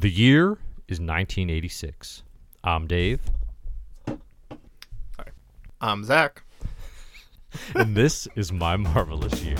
The year is 1986. I'm Dave, I'm Zach. and this is my marvelous year.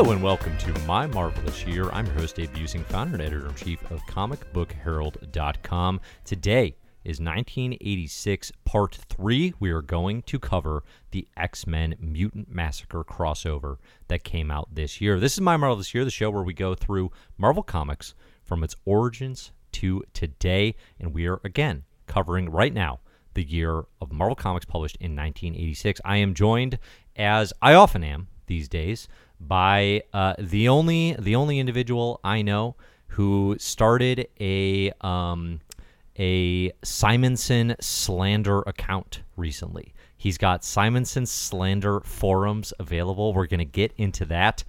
Hello and welcome to My Marvelous Year. I'm your host, Dave Buesing, founder and editor in chief of ComicBookHerald.com. Today is 1986, part three. We are going to cover the X Men Mutant Massacre crossover that came out this year. This is My Marvelous Year, the show where we go through Marvel Comics from its origins to today. And we are, again, covering right now the year of Marvel Comics published in 1986. I am joined, as I often am these days, by uh, the only the only individual I know who started a um, a Simonson slander account recently. He's got Simonson slander forums available. We're gonna get into that.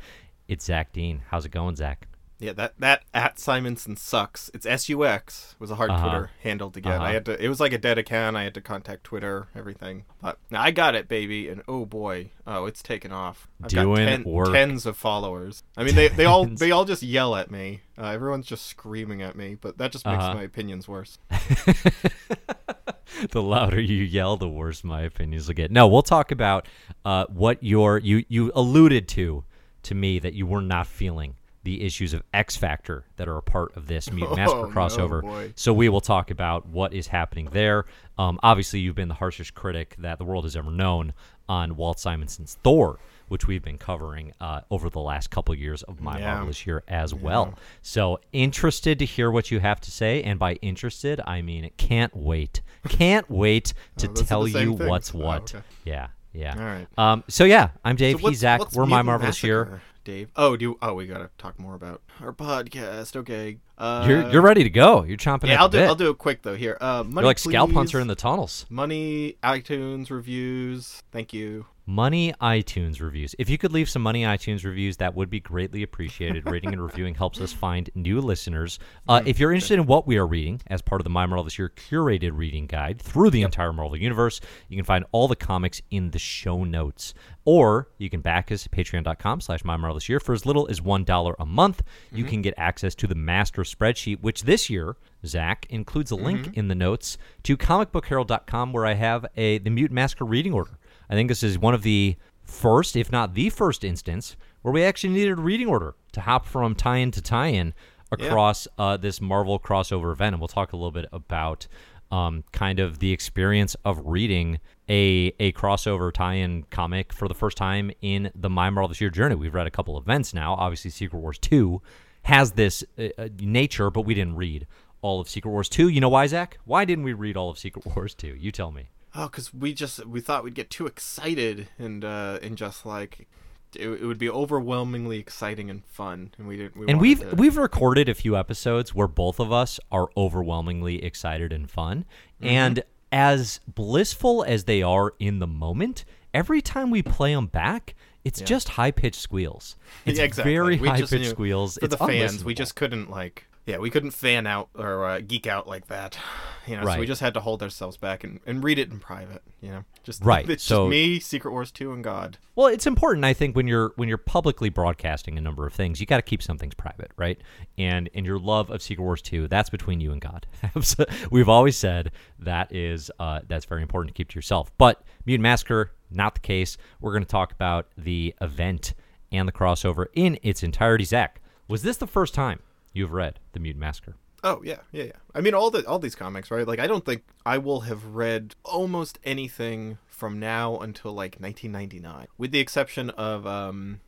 It's Zach Dean. How's it going, Zach? Yeah, that that at Simonson sucks. It's S U X was a hard Uh-huh. Twitter handle to get. Uh-huh. I had to. It was like a dead account. I had to contact Twitter, everything. But now I got it, baby. And oh boy, oh, it's taken off. I've Doing got ten, work. tens of followers. I mean, they they all they all just yell at me. Uh, everyone's just screaming at me, but that just makes Uh-huh. my opinions worse. the louder you yell, the worse my opinions will get. No, we'll talk about uh, what your you you alluded to to me that you were not feeling the issues of X Factor that are a part of this Mutant Massacre Oh, crossover. boy. so we will talk about what is happening there. Um, obviously, you've been the harshest critic that the world has ever known on Walt Simonson's Thor, which we've been covering uh, over the last couple years of my Yeah. marvelous year as well. So interested to hear what you have to say, and by interested, I mean can't wait, can't wait to Oh, tell you things. what's Oh, what. okay. Yeah, yeah. All right. Um, so yeah, I'm Dave. So what's- He's Zach. We're my marvelous year. Dave. Oh, do you, oh we gotta talk more about our podcast. Okay. Uh, You're you're ready to go. You're chomping Yeah, at I'll the do. bit. I'll do it quick though. Here, uh, money, You're like scalp please. hunter in the tunnels. money iTunes reviews. Thank you. Money iTunes reviews. If you could leave some money iTunes reviews, that would be greatly appreciated. Rating and reviewing helps us find new listeners. Uh, if you're interested in what we are reading as part of the My Marvelous Year curated reading guide through the entire Marvel Universe, you can find all the comics in the show notes. Or you can back us at patreon.com slash My Marvelous Year for as little as $1 a month. You can get access to the master spreadsheet, which this year, Zach, includes a link in the notes to comicbookherald.com where I have a the Mutant Massacre reading order. I think this is one of the first, if not the first instance, where we actually needed a reading order to hop from tie-in to tie-in across uh, this Marvel crossover event, and we'll talk a little bit about um, kind of the experience of reading a a crossover tie-in comic for the first time in the My Marvelous Year journey. We've read a couple events now. Obviously, Secret Wars two has this uh, uh, nature, but we didn't read all of Secret Wars two. You know why, Zach? Why didn't we read all of Secret Wars two? You tell me. Oh, because we just we thought we'd get too excited and uh and just like it, it would be overwhelmingly exciting and fun, and we didn't. We and we've to- we've recorded a few episodes where both of us are overwhelmingly excited and fun Mm-hmm. and as blissful as they are in the moment every time we play them back it's just high-pitched squeals it's Yeah, exactly. very We high-pitched knew- squeals for it's the fans. We just couldn't like yeah we couldn't fan out or uh, geek out like that, you know. Right. So we just had to hold ourselves back and, and read it in private, you know. Just Right, It's so- just me, Secret Wars two, and God. Well, it's important, I think, when you're when you're publicly broadcasting a number of things, you got to keep some things private, right? And and your love of Secret Wars two, that's between you and God. We've always said that is uh, that's very important to keep to yourself. But Mutant Massacre, not the case. We're going to talk about the event and the crossover in its entirety. Zach, was this the first time you've read the Mutant Massacre? Oh yeah, yeah, yeah. I mean, all the all these comics, right? Like, I don't think I will have read almost anything from now until like 1999, with the exception of um,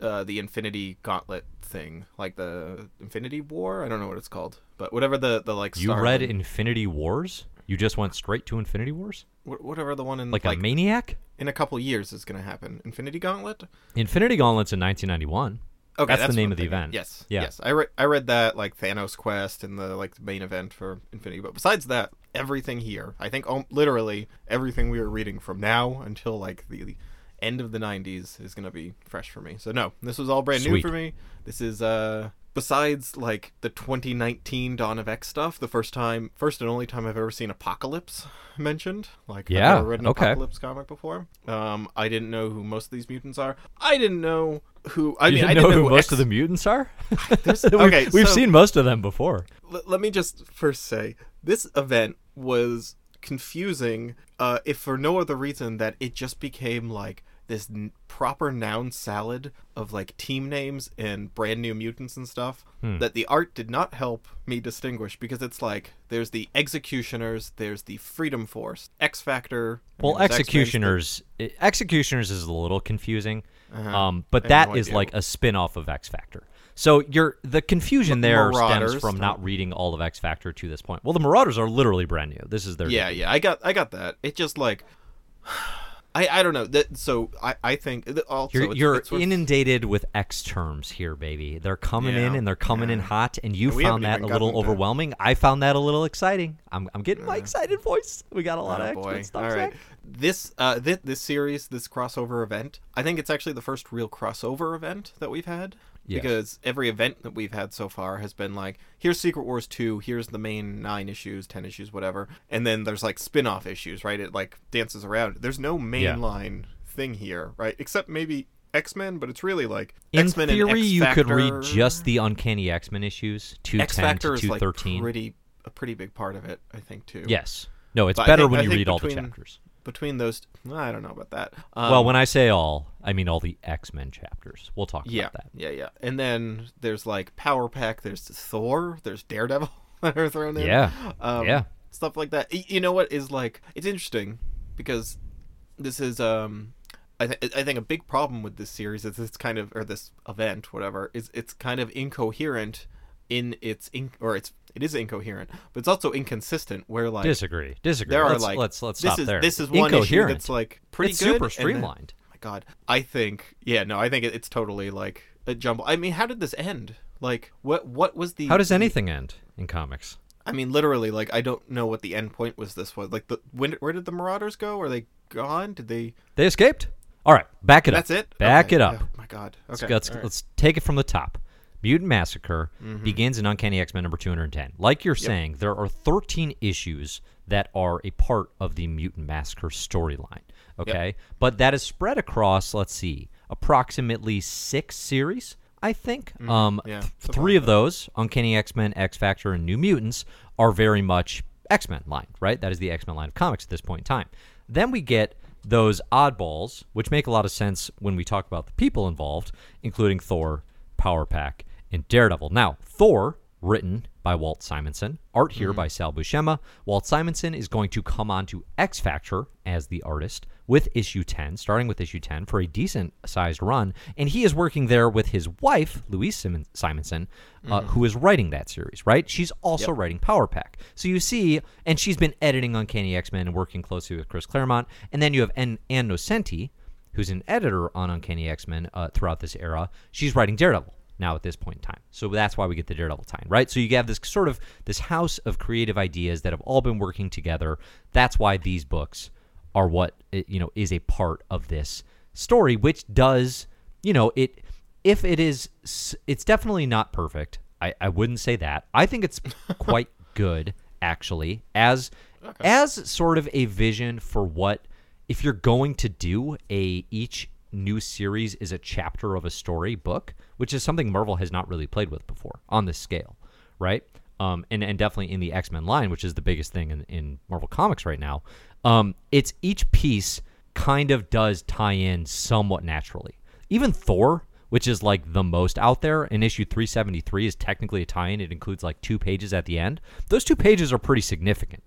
uh, the Infinity Gauntlet thing, like the Infinity War. I don't know what it's called, but whatever the the like. You read one- Infinity Wars? You just went straight to Infinity Wars? Wh- Whatever the one in Like, like, a maniac? in a couple years is going to happen. Infinity Gauntlet. Infinity Gauntlet's in 1991. Okay, That's the name of the thinking. event. Yes, Yeah. yes. I read I read that like Thanos Quest and the like the main event for Infinity. But besides that, everything here, I think um, literally everything we are reading from now until like the, the end of the '90s is gonna be fresh for me. So no, this was all brand new for me. This is uh besides like the 2019 Dawn of X stuff, the first time, first and only time I've ever seen Apocalypse mentioned. Like Yeah, I've never read an okay. Apocalypse comic before. Um, I didn't know who most of these mutants are. I didn't know who. I you mean, didn't I know didn't who know most X- of the mutants are? We've- okay, we've so- seen most of them before. L- let me just first say this event was confusing uh, if for no other reason that it just became like this n- proper noun salad of like team names and brand new mutants and stuff Hmm. that the art did not help me distinguish because it's like there's the executioners there's the freedom force x factor Well, executioners, i- executioners is a little confusing, Uh-huh. um, but that no is idea. like a spin-off of X Factor. So you're the confusion M- there Marauders, stems from don't- reading all of X Factor to this point. Well, the Marauders are literally brand new. This is their yeah debut. yeah i got i got that it just like I, I don't know that so I, I think also You're, it's- you're it's worth- inundated with X terms here, baby. They're coming in and they're coming in hot, and you And found that a little overwhelming. I found that a little exciting. I'm, I'm getting my excited voice. We got a lot Oh, of boy. Stuff. All right. Zach. This uh this, this series, this crossover event, I think it's actually the first real crossover event that we've had. Yes. Because every event that we've had so far has been like, here's Secret Wars 2, here's the main 9 issues, 10 issues, whatever. And then there's like spin-off issues, right? It like dances around. There's no Yeah. mainline thing here, right? Except maybe X-Men, but it's really like In X-Men theory, you could read just the Uncanny X Men issues, two X ten Factor to is two like pretty a pretty big part of it, I think too. Yes. No, it's But better think- when I you read all the chapters. Between those, I don't know about that. Um, well, when I say all, I mean all the X Men chapters. We'll talk Yeah, about that. yeah, yeah. Yeah. And then there's like Power Pack. There's Thor. There's Daredevil that are thrown in. Yeah, um, yeah. Stuff like that. You know what is like? It's interesting because this is um. I, th- I think a big problem with this series is it's kind of or this event whatever is it's kind of incoherent in its in or it's it is incoherent but it's also inconsistent where like Disagree. Disagree. there are let's, like let's let's this stop is there. this is one issue that's like pretty it's good super and then- streamlined. Oh my god i think yeah no i think it, it's totally like a jumble i mean how did this end like what what was the How does anything end in comics? i mean literally like i don't know what the end point was this was like the when where did the marauders go are they gone did they They escaped. All right, back it that's up. That's it Back Okay. it up. oh my god Let's, okay let's, all right. let's take it from the top. Mutant Massacre Mm-hmm. begins in Uncanny X Men number 210. Like you're saying, there are 13 issues that are a part of the Mutant Massacre storyline. Okay? But that is spread across, let's see, approximately six series, I think. Um, Mm-hmm. Yeah, th- three of those, Uncanny X Men, X Factor, and New Mutants, are very much X Men line, right? That is the X Men line of comics at this point in time. Then we get those oddballs, which make a lot of sense when we talk about the people involved, including Thor, Power Pack, and Daredevil. Now, Thor, written by Walt Simonson, art here by Sal Buscema. Walt Simonson is going to come on to X Factor as the artist with issue 10, starting with issue 10 for a decent sized run. And he is working there with his wife, Louise Simon- Simonson, uh, who is writing that series, right? She's also writing Power Pack. So you see, and she's been editing Uncanny X Men and working closely with Chris Claremont. And then you have Ann, Ann Nocenti, who's an editor on Uncanny X Men uh, throughout this era. She's writing Daredevil now at this point in time. So that's why we get the Daredevil tie right? So you have this sort of this house of creative ideas that have all been working together. That's why these books are what you know is a part of this story, which does you know it if it is it's definitely not perfect. I, I wouldn't say that. I think it's quite good actually as as sort of a vision for what if you're going to do a each new series is a chapter of a story book, which is something Marvel has not really played with before on this scale, right? Um, and, and definitely in the X Men line, which is the biggest thing in, in Marvel Comics right now. Um, it's each piece kind of does tie in somewhat naturally. Even Thor, which is like the most out there, in issue 373 is technically a tie in. It includes like two pages at the end. Those two pages are pretty significant.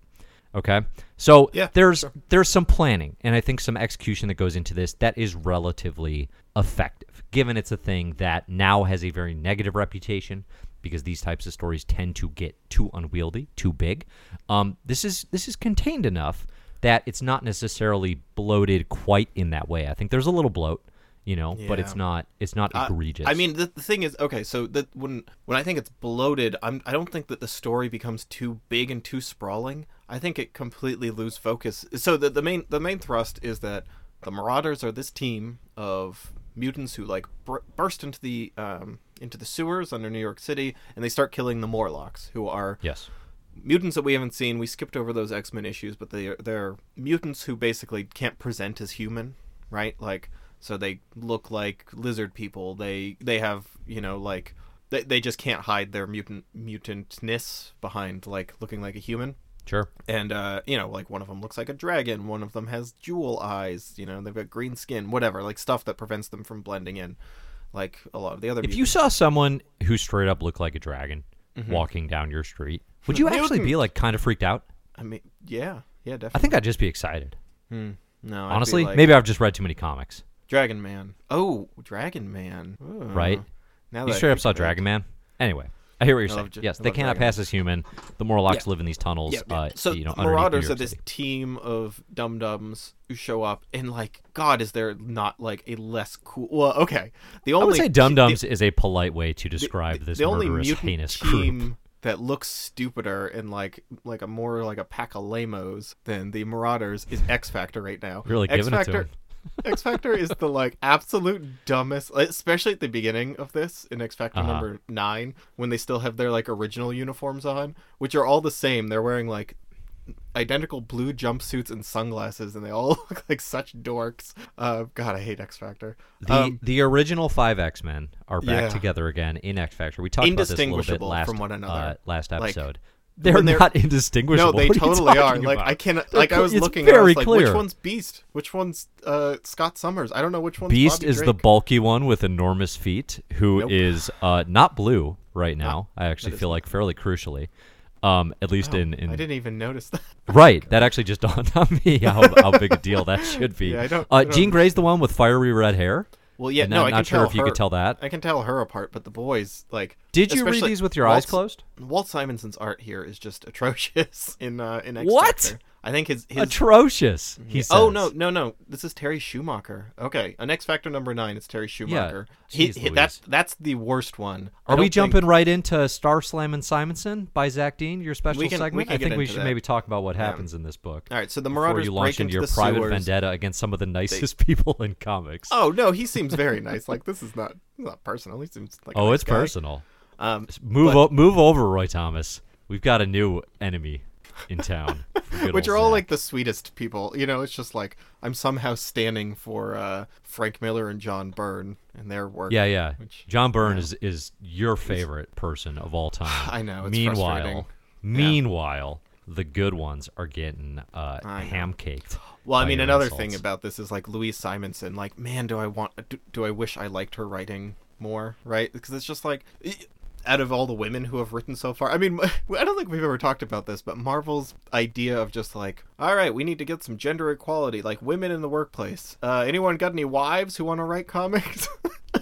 Okay, so Yeah, there's sure. there's some planning and I think some execution that goes into this that is relatively effective. given it's a thing that now has a very negative reputation because these types of stories tend to get too unwieldy, too big. Um, this is this is contained enough that it's not necessarily bloated quite in that way. I think there's a little bloat, you know, but it's not it's not Uh, egregious. I mean, the, the thing is, okay, so that when when I think it's bloated, I'm I don't think that the story becomes too big and too sprawling. I think it completely lose focus. So the the main the main thrust is that the Marauders are this team of mutants who like bur- burst into the um into the sewers under New York City, and they start killing the Morlocks, who are yes. mutants that we haven't seen. We skipped over those X Men issues, but they they're mutants who basically can't present as human, right? Like so they look like lizard people. They they have you know like they they just can't hide their mutant mutantness behind like looking like a human. Sure. And uh, you know, like one of them looks like a dragon. One of them has jewel eyes. You know, they've got green skin. Whatever, like stuff that prevents them from blending in, like a lot of the other. If you saw someone who straight up looked like a dragon Mm-hmm. walking down your street, would you actually be like kind of freaked out? I mean, yeah, yeah, definitely. I think I'd just be excited. Hmm. No, I'd Honestly, like- maybe I've just read too many comics. Dragon Man. Oh, Dragon Man. Ooh. Right? Now You straight up saw. Dragon Man. Anyway, I hear what you're saying. yes, they cannot pass as human. The Morlocks Yeah. live in these tunnels. Yeah, yeah. Uh, so you know, Marauders are this City. team of dum dums who show up, and like, God, is there not like a less cool? Well, okay, the only I would say Dum Dums is a polite way to describe the, this the only mutant heinous team group. that looks stupider and like like a more like a pack of lamos than the Marauders is X Factor right now. Really X giving it to Factor. him. X Factor is the like absolute dumbest, especially at the beginning of this in X Factor Uh-huh. number nine when they still have their like original uniforms on, which are all the same. They're wearing like identical blue jumpsuits and sunglasses, and they all look like such dorks. Uh, God, I hate X Factor. The Um, the original five X Men are back Yeah. together again in X Factor. We talked about this a little bit last from one another. uh, last Like, episode. They're, they're- not indistinguishable. no, they What totally are. talking Like? I cannot. They're Like I was it's looking, very was like, clear. which one's Beast? Which one's uh, Scott Summers? I don't know which one's Beast Bobby is the bulky one with enormous feet, who is Nope. uh, not blue right now. I actually feel like fairly crucially, um, at least Oh, in, in I didn't even notice that. right. That actually just dawned on me how, how big a deal that should be. Yeah, I don't- uh, I don't Jean Grey's the one with fiery red hair. Well, yeah, And no, I'm not can sure tell if you could tell that. I can tell her apart, but the boys like. Did you read these with your eyes closed? Walt Simonson's art here is just atrocious in uh, in X What? I think his his. Atrocious. He says. Oh no no no! This is Terry Shoemaker. Okay, on X Factor number nine, it's Terry Shoemaker. he, Jeez he- that's that's the worst one. I Are we jumping think- right into Star Slam and Simonson by Zach Dean, your special can- segment? I think we should that. maybe talk about what Yeah. happens in this book. All right, so the Marauders you launch into into your private sewers. vendetta against some of the nicest people in comics. Oh no, he seems very nice. Like this is not not personal. He seems like Oh, nice it's guy. personal. Um, Move but- o- move over, Roy Thomas. We've got a new enemy in town. which are all Zach. like the sweetest people. You know, it's just like I'm somehow standing for uh, Frank Miller and John Byrne and their work. Yeah, yeah. Which- John Byrne yeah. is is your favorite person of all time. I know, it's meanwhile, meanwhile, the good ones are getting uh, ham caked. Well, I mean, another insults. thing about this is like Louise Simonson. Like, man, do I want? Do, do I wish I liked her writing more? Right? Because it's just like. Out of all the women who have written so far, I mean, I don't think we've ever talked about this, but Marvel's idea of just like, all right, we need to get some gender equality, like women in the workplace. Uh, anyone got any wives who want to write comics?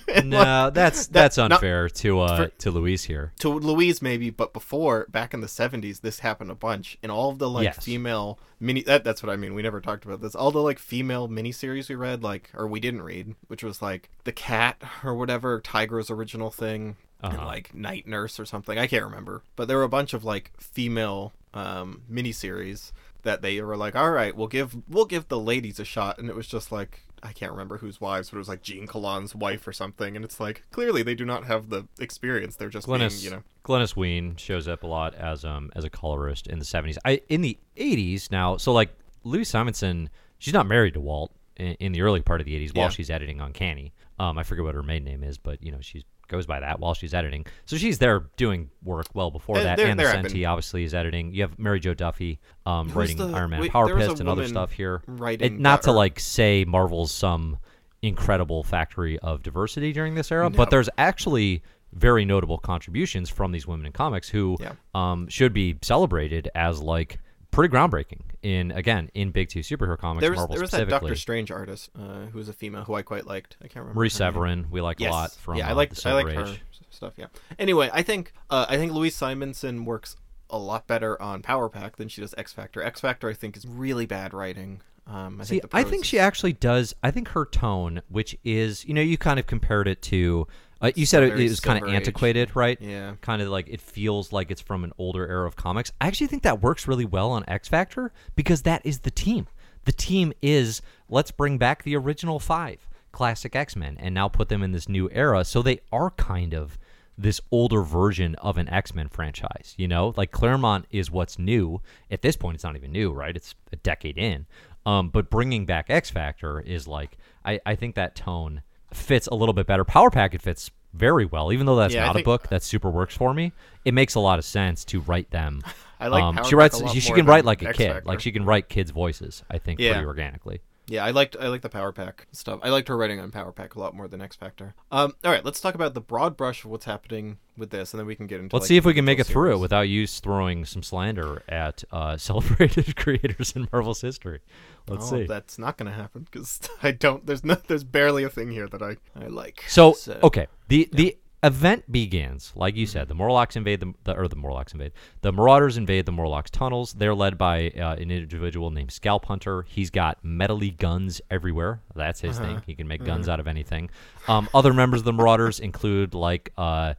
And, like, No, that's that- that's not- unfair to uh for- to Louise here. to Louise maybe, but before back in the seventies, this happened a bunch. And all of the like Yes. female mini that, that's what I mean. We never talked about this. All the like female miniseries we read, like or we didn't read, which was like the cat or whatever, Tiger's original thing, and Uh-huh. like Night Nurse or something. I can't remember. But there were a bunch of like female um miniseries that they were like, All right, we'll give we'll give the ladies a shot and it was just like I can't remember whose wives, but it was like Gene Colan's wife or something, and it's like clearly they do not have the experience. They're just Glynis, being, you know, Glynis Wein shows up a lot as um as a colorist in the seventies. I in the eighties now. So like Louise Simonson, she's not married to Walt in, in the early part of the eighties while Yeah. she's editing Uncanny. Um, I forget what her maiden name is, but you know she goes by that while she's editing. So she's there doing work well before Uh, that. and there the have been- Senti obviously is editing. You have Mary Jo Duffy um, writing the- Iron Man wait, Power there was a Pist and other stuff here. writing It, not to like say Marvel's some incredible factory of diversity during this era, No. but there's actually very notable contributions from these women in comics who Yeah. um, should be celebrated as like pretty groundbreaking in again in big two superhero comics. There was, Marvel there was that. Doctor Strange artist uh, who was a female who I quite liked. I can't remember. Marie name. Severin, we like Yes. a lot from yeah, I uh, like the I like her stuff. Yeah. Anyway, I think uh, I think Louise Simonson works a lot better on Power Pack than she does X Factor. X Factor, I think, is really bad writing. Um, I See, think I think she actually does. I think her tone, which is, you know, you kind of compared it to, uh, you said it, it was kind of Silver Age. antiquated, right? Yeah. Kind of like it feels like it's from an older era of comics. I actually think that works really well on X Factor because that is the team. The team is let's bring back the original five classic X Men and now put them in this new era. So they are kind of this older version of an X-Men franchise, you know? Like Claremont is what's new. At this point it's not even new, right? It's a decade in. Um, but bringing back X Factor is like I, I think that tone fits a little bit better. Power Pack it fits very well, even though that's Yeah, not think- a book that super works for me. It makes a lot of sense to write them. I like um, she writes. She, she can write like a X kid. Factor. Like she can write kids' voices. I think Yeah. pretty organically. Yeah, I liked I liked the Power Pack stuff. I liked her writing on Power Pack a lot more than X Factor. Um, all right, let's talk about the broad brush of what's happening with this, and then we can get into. Let's like, see if we can make it individual through it without you throwing some slander at uh, celebrated creators in Marvel's history. Let's oh, see. that's not going to happen because I don't. There's no. There's barely a thing here that I I like. So, okay, the the event begins like you said. The Morlocks invade the, the or the Morlocks invade the Marauders invade the Morlocks tunnels. They're led by uh, an individual named Scalphunter. He's got metally guns everywhere. That's his Uh-huh. thing. He can make guns out of anything. Um, other members of the Marauders include like. Uh,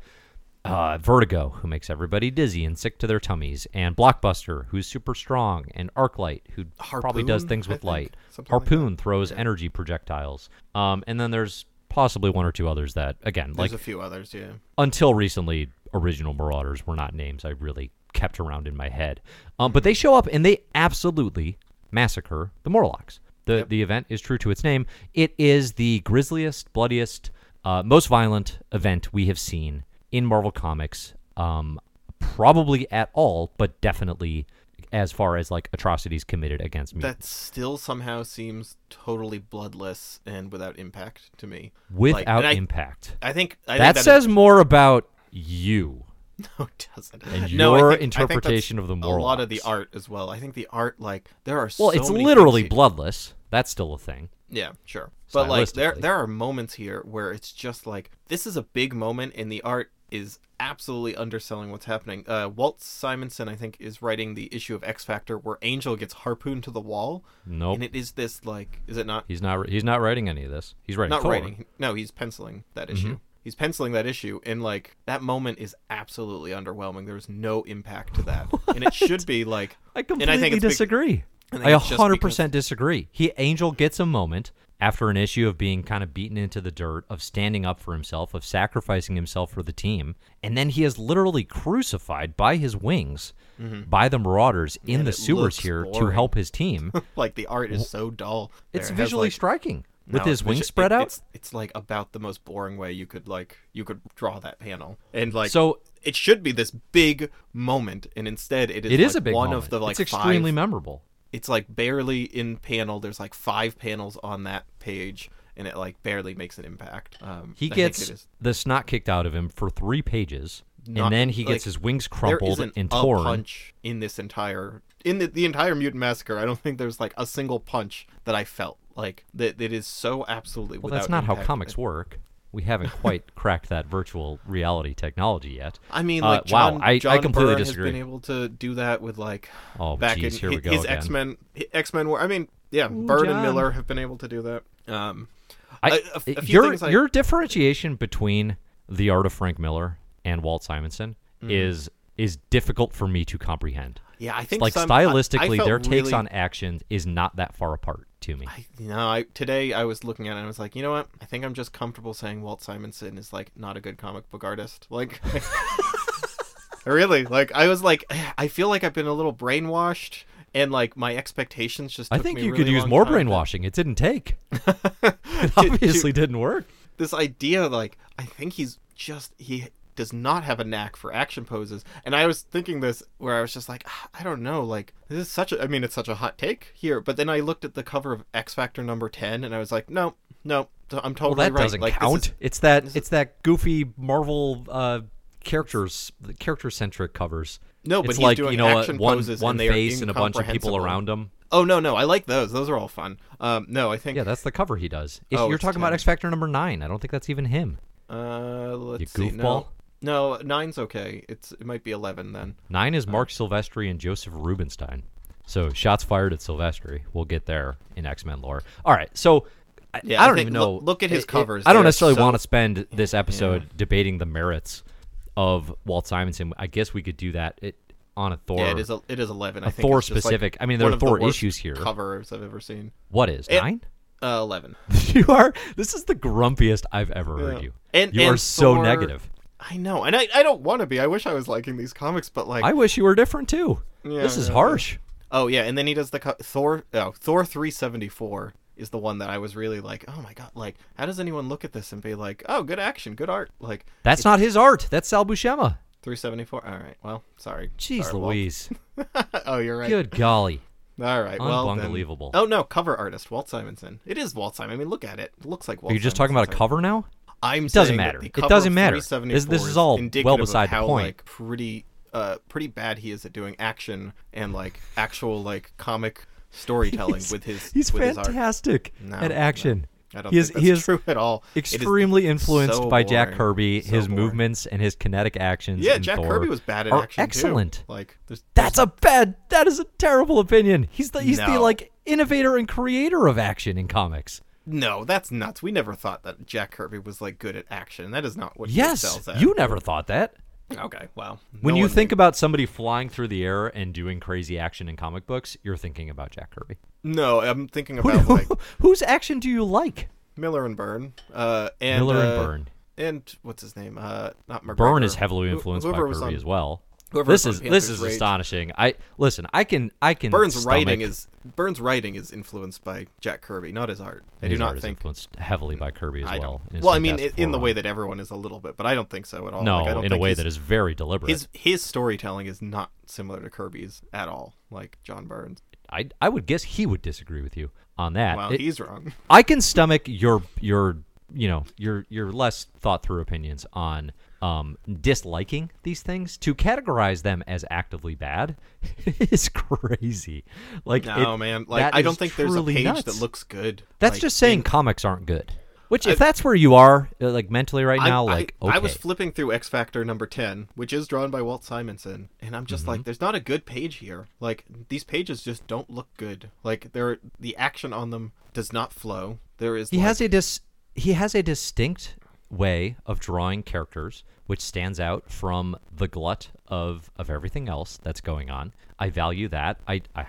uh, Vertigo, who makes everybody dizzy and sick to their tummies, and Blockbuster, who's super strong, and Arclight, who probably does things with light. something like. Harpoon throws energy projectiles. Um, and then there's possibly one or two others that, again, There's like a few others, yeah. until recently, original Marauders were not names I really kept around in my head. Um, but they show up and they absolutely massacre the Morlocks. The Yep. the event is true to its name. It is the grisliest, bloodiest, uh, most violent event we have seen in Marvel Comics. Um, probably at all, but definitely as far as like atrocities committed against me. That still somehow seems totally bloodless and without impact to me. without Like, I- impact. I think I that think is- says more about you. No, it doesn't. And no, your think- interpretation of the moral. A lot of the art as well. I think the art, like, there are Well, so it's many literally bloodless. That's still a thing. Yeah, sure. But like, there there are moments here where it's just like this is a big moment, and the art is absolutely underselling what's happening. Uh, Walt Simonson, I think, is writing the issue of X Factor where Angel gets harpooned to the wall, Nope. and it is this like, is it not? He's not. He's not writing any of this. He's writing. not Thor. writing. No, he's penciling that Mm-hmm. issue. He's penciling that issue, and like that moment is absolutely underwhelming. There's no impact to that, and it should be like. I and completely I think it's big- disagree. I I it's just hundred because- percent disagree. He Angel gets a moment after an issue of being kind of beaten into the dirt, of standing up for himself, of sacrificing himself for the team, and then he is literally crucified by his wings mm-hmm. by the Marauders in And the sewers here to help his team. like the art is so dull. it's There. It visually like- striking with No, his wings spread it- out. It's, it's like about the most boring way you could like you could draw that panel, and like So- it should be this big moment, and instead it is. It is like a big one moment. of the like it's extremely five. memorable. It's like barely in panel. There's like five panels on that page, and it like barely makes an impact. Um, He I gets the snot kicked out of him for three pages, not- and then he like, gets his wings there crumpled isn't and a torn. punch in this entire in the, the entire mutant massacre. I don't think there's like a single punch that I felt like that. It is so absolutely. Well, without that's not how comics work. We haven't quite cracked that virtual reality technology yet. I mean, Uh, like John, wow, I- I completely Byrne disagree. has been able to do that with like Oh, back geez, in here we hi- go his. X Men. X Men were. I mean, yeah, Ooh, Byrne John. and Miller have been able to do that. Um, I, a- a f- a few your things I- your differentiation between the art of Frank Miller and Walt Simonson Mm-hmm. is is difficult for me to comprehend. yeah, I think Like some, I- I stylistically, felt their takes really- on action is not that far apart to me. I, you know, I today I was looking at it and I was like, you know what? I think I'm just comfortable saying Walt Simonson is like not a good comic book artist. Like, really, like I was like, I feel like I've been a little brainwashed, and like my expectations just. I think you really could use more to- brainwashing. It didn't take. It obviously didn't work. this idea like i think he's just he does not have a knack for action poses and i was thinking this where i was just like "Ah, i don't know like this is such a i mean it's such a hot take here but then i looked at the cover of x factor number 10 and i was like no no i'm totally Well, that right doesn't like, count. is- it's that it's that goofy Marvel uh, characters character centric covers. No, but it's he's like doing you know action one poses one and face and a bunch of people around him. Oh no, no, I like those. Those are all fun. Um, no, I think. Yeah, that's the cover he does. If Oh, you're talking about X Factor number nine, I don't think that's even him. Uh, let's You see. goofball. No, no, nine's okay. It's it might be eleven then. Nine is Marc Silvestri and Josef Rubinstein. So shots fired at Silvestri. We'll get there in X Men lore. All right, so. I, Yeah, I I don't think- even know. look- at his it- it- covers. I don't necessarily so- want to spend this episode debating the merits of Walt Simonson. I guess we could do that it, on a Thor. yeah, it is. A, it is eleven. I a think Thor just, like, specific- I mean, there are of the Thor issues here. Covers I've ever seen. what is It- nine? Uh, eleven. you are. This is the grumpiest I've ever heard you. And- you and are so Thor- negative. I know, and I, I don't want to be. I wish I was liking these comics, but like, I wish you were different too. Yeah, this is harsh. oh yeah, and then he does the co- Thor. Oh, Thor three seventy four is the one that I was really like, oh my god, like, how does anyone look at this and be like, oh, good action, good art, like That's not his art. That's Sal Buscema. three seventy four. All right, well, sorry. Jeez Sorry, Louise. oh, you're right. Good golly. All right, well, then- Unbelievable. Oh no, cover artist Walt Simonson. It is Walt Simon. I mean, look at it. It looks like Walt. Are you just talking about a cover now? I'm It doesn't matter. It doesn't matter. This- this is all well beside the point. Like, pretty, uh, pretty bad he is at doing action and like actual like comic storytelling He's- with his. He's with his art. fantastic No, at no. action. I don't he is think that's he is true at all. Extremely influenced so by Jack. Kirby. So his boring. movements and his kinetic actions. Yeah, Jack Thor Kirby was bad at action too. excellent. Like, there's, That's a bad. That is a terrible opinion. He's the he's the like innovator and creator of action in comics. No, that's nuts. We never thought that Jack Kirby was like good at action. That is not what he Yes, excels at. you never thought that. Okay, well, When you think about somebody flying through the air and doing crazy action in comic books, you're thinking about Jack Kirby. no, I'm thinking Who, about like whose action do you like? Miller and Byrne. Uh, and Miller and uh, Byrne. and what's his name? Uh, not McGregor. Byrne is heavily Who- influenced by whoever Kirby on- as well. Whoever This is this is Rage. astonishing. I listen. I can I can. Byrne's stomach- writing is Byrne's writing is influenced by Jack Kirby, not his art. I do not think. influenced heavily by Kirby as I well. his Well, I mean, in, the way that everyone is a little bit, but I don't think so at all. no, Like, I don't in a way his- that is very deliberate. his his storytelling is not similar to Kirby's at all. Like John Byrne's. I I would guess he would disagree with you on that. Well, It- he's wrong. I can stomach your your you know your your less thought through opinions on um, disliking these things. To categorize them as actively bad is crazy. Like No, it- man. Like I don't think there's a page nuts. that looks good. That's Like, just saying in- comics aren't good. Which, if that's where you are, uh, like mentally right I- now, I, like okay, I was flipping through X Factor number 10, which is drawn by Walt Simonson, and I'm just Mm-hmm. like, there's not a good page here. Like, these pages just don't look good. Like, they're, the action on them does not flow. There is. he like, has a dis he has a distinct way of drawing characters which stands out from the glut of of everything else that's going on i value that i i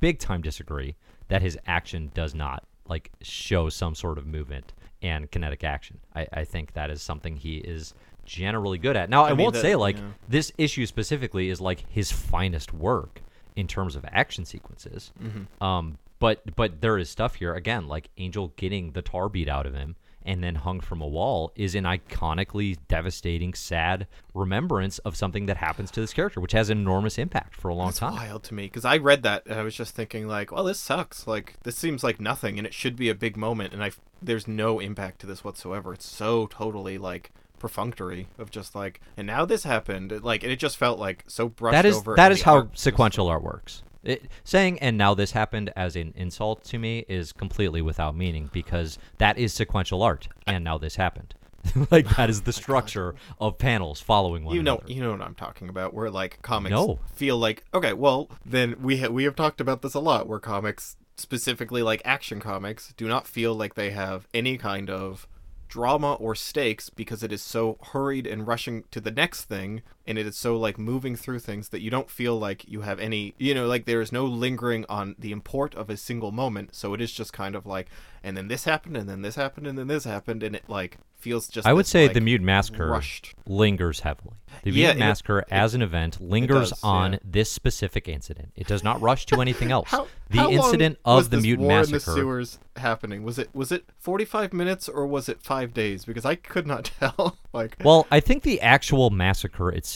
big time disagree that his action does not like show some sort of movement and kinetic action i i think that is something he is generally good at now i, mean, won't say like yeah. this issue specifically is like his finest work in terms of action sequences. Mm-hmm. Um, but but there is stuff here again, like Angel getting the tar beat out of him and then hung from a wall is an iconically devastating, sad remembrance of something that happens to this character, which has an enormous impact for a long That's time. wild to me because I read that and I was just thinking like, well, this sucks. Like this seems like nothing, and it should be a big moment, and I there's no impact to this whatsoever. It's so totally like perfunctory of just like, and now this happened. It, like, and it just felt like so brushed That is over. that is how art sequential art works. It, saying and now this happened as an insult to me is completely without meaning because that is sequential art and now this happened. like that is the oh structure of panels following one You know, another. you know what I'm talking about. Where like comics No. feel like okay, well then we ha- we have talked about this a lot. Where comics, specifically like action comics, do not feel like they have any kind of drama or stakes because it is so hurried and rushing to the next thing, and it is so like moving through things that you don't feel like you have any, you know, like there is no lingering on the import of a single moment. So it is just kind of like, and then this happened, and then this happened, and then this happened, and it like feels just. I would this, say like, the Mutant Massacre rushed. lingers heavily. The Yeah, Mutant and it- Massacre as an event lingers does, on yeah. this specific incident. It does not rush to anything else. How, the how long incident was of the Mutant war in the Massacre. sewers happening? Was it was it forty five minutes or was it five days? Because I could not tell. like, Well, I think the actual massacre itself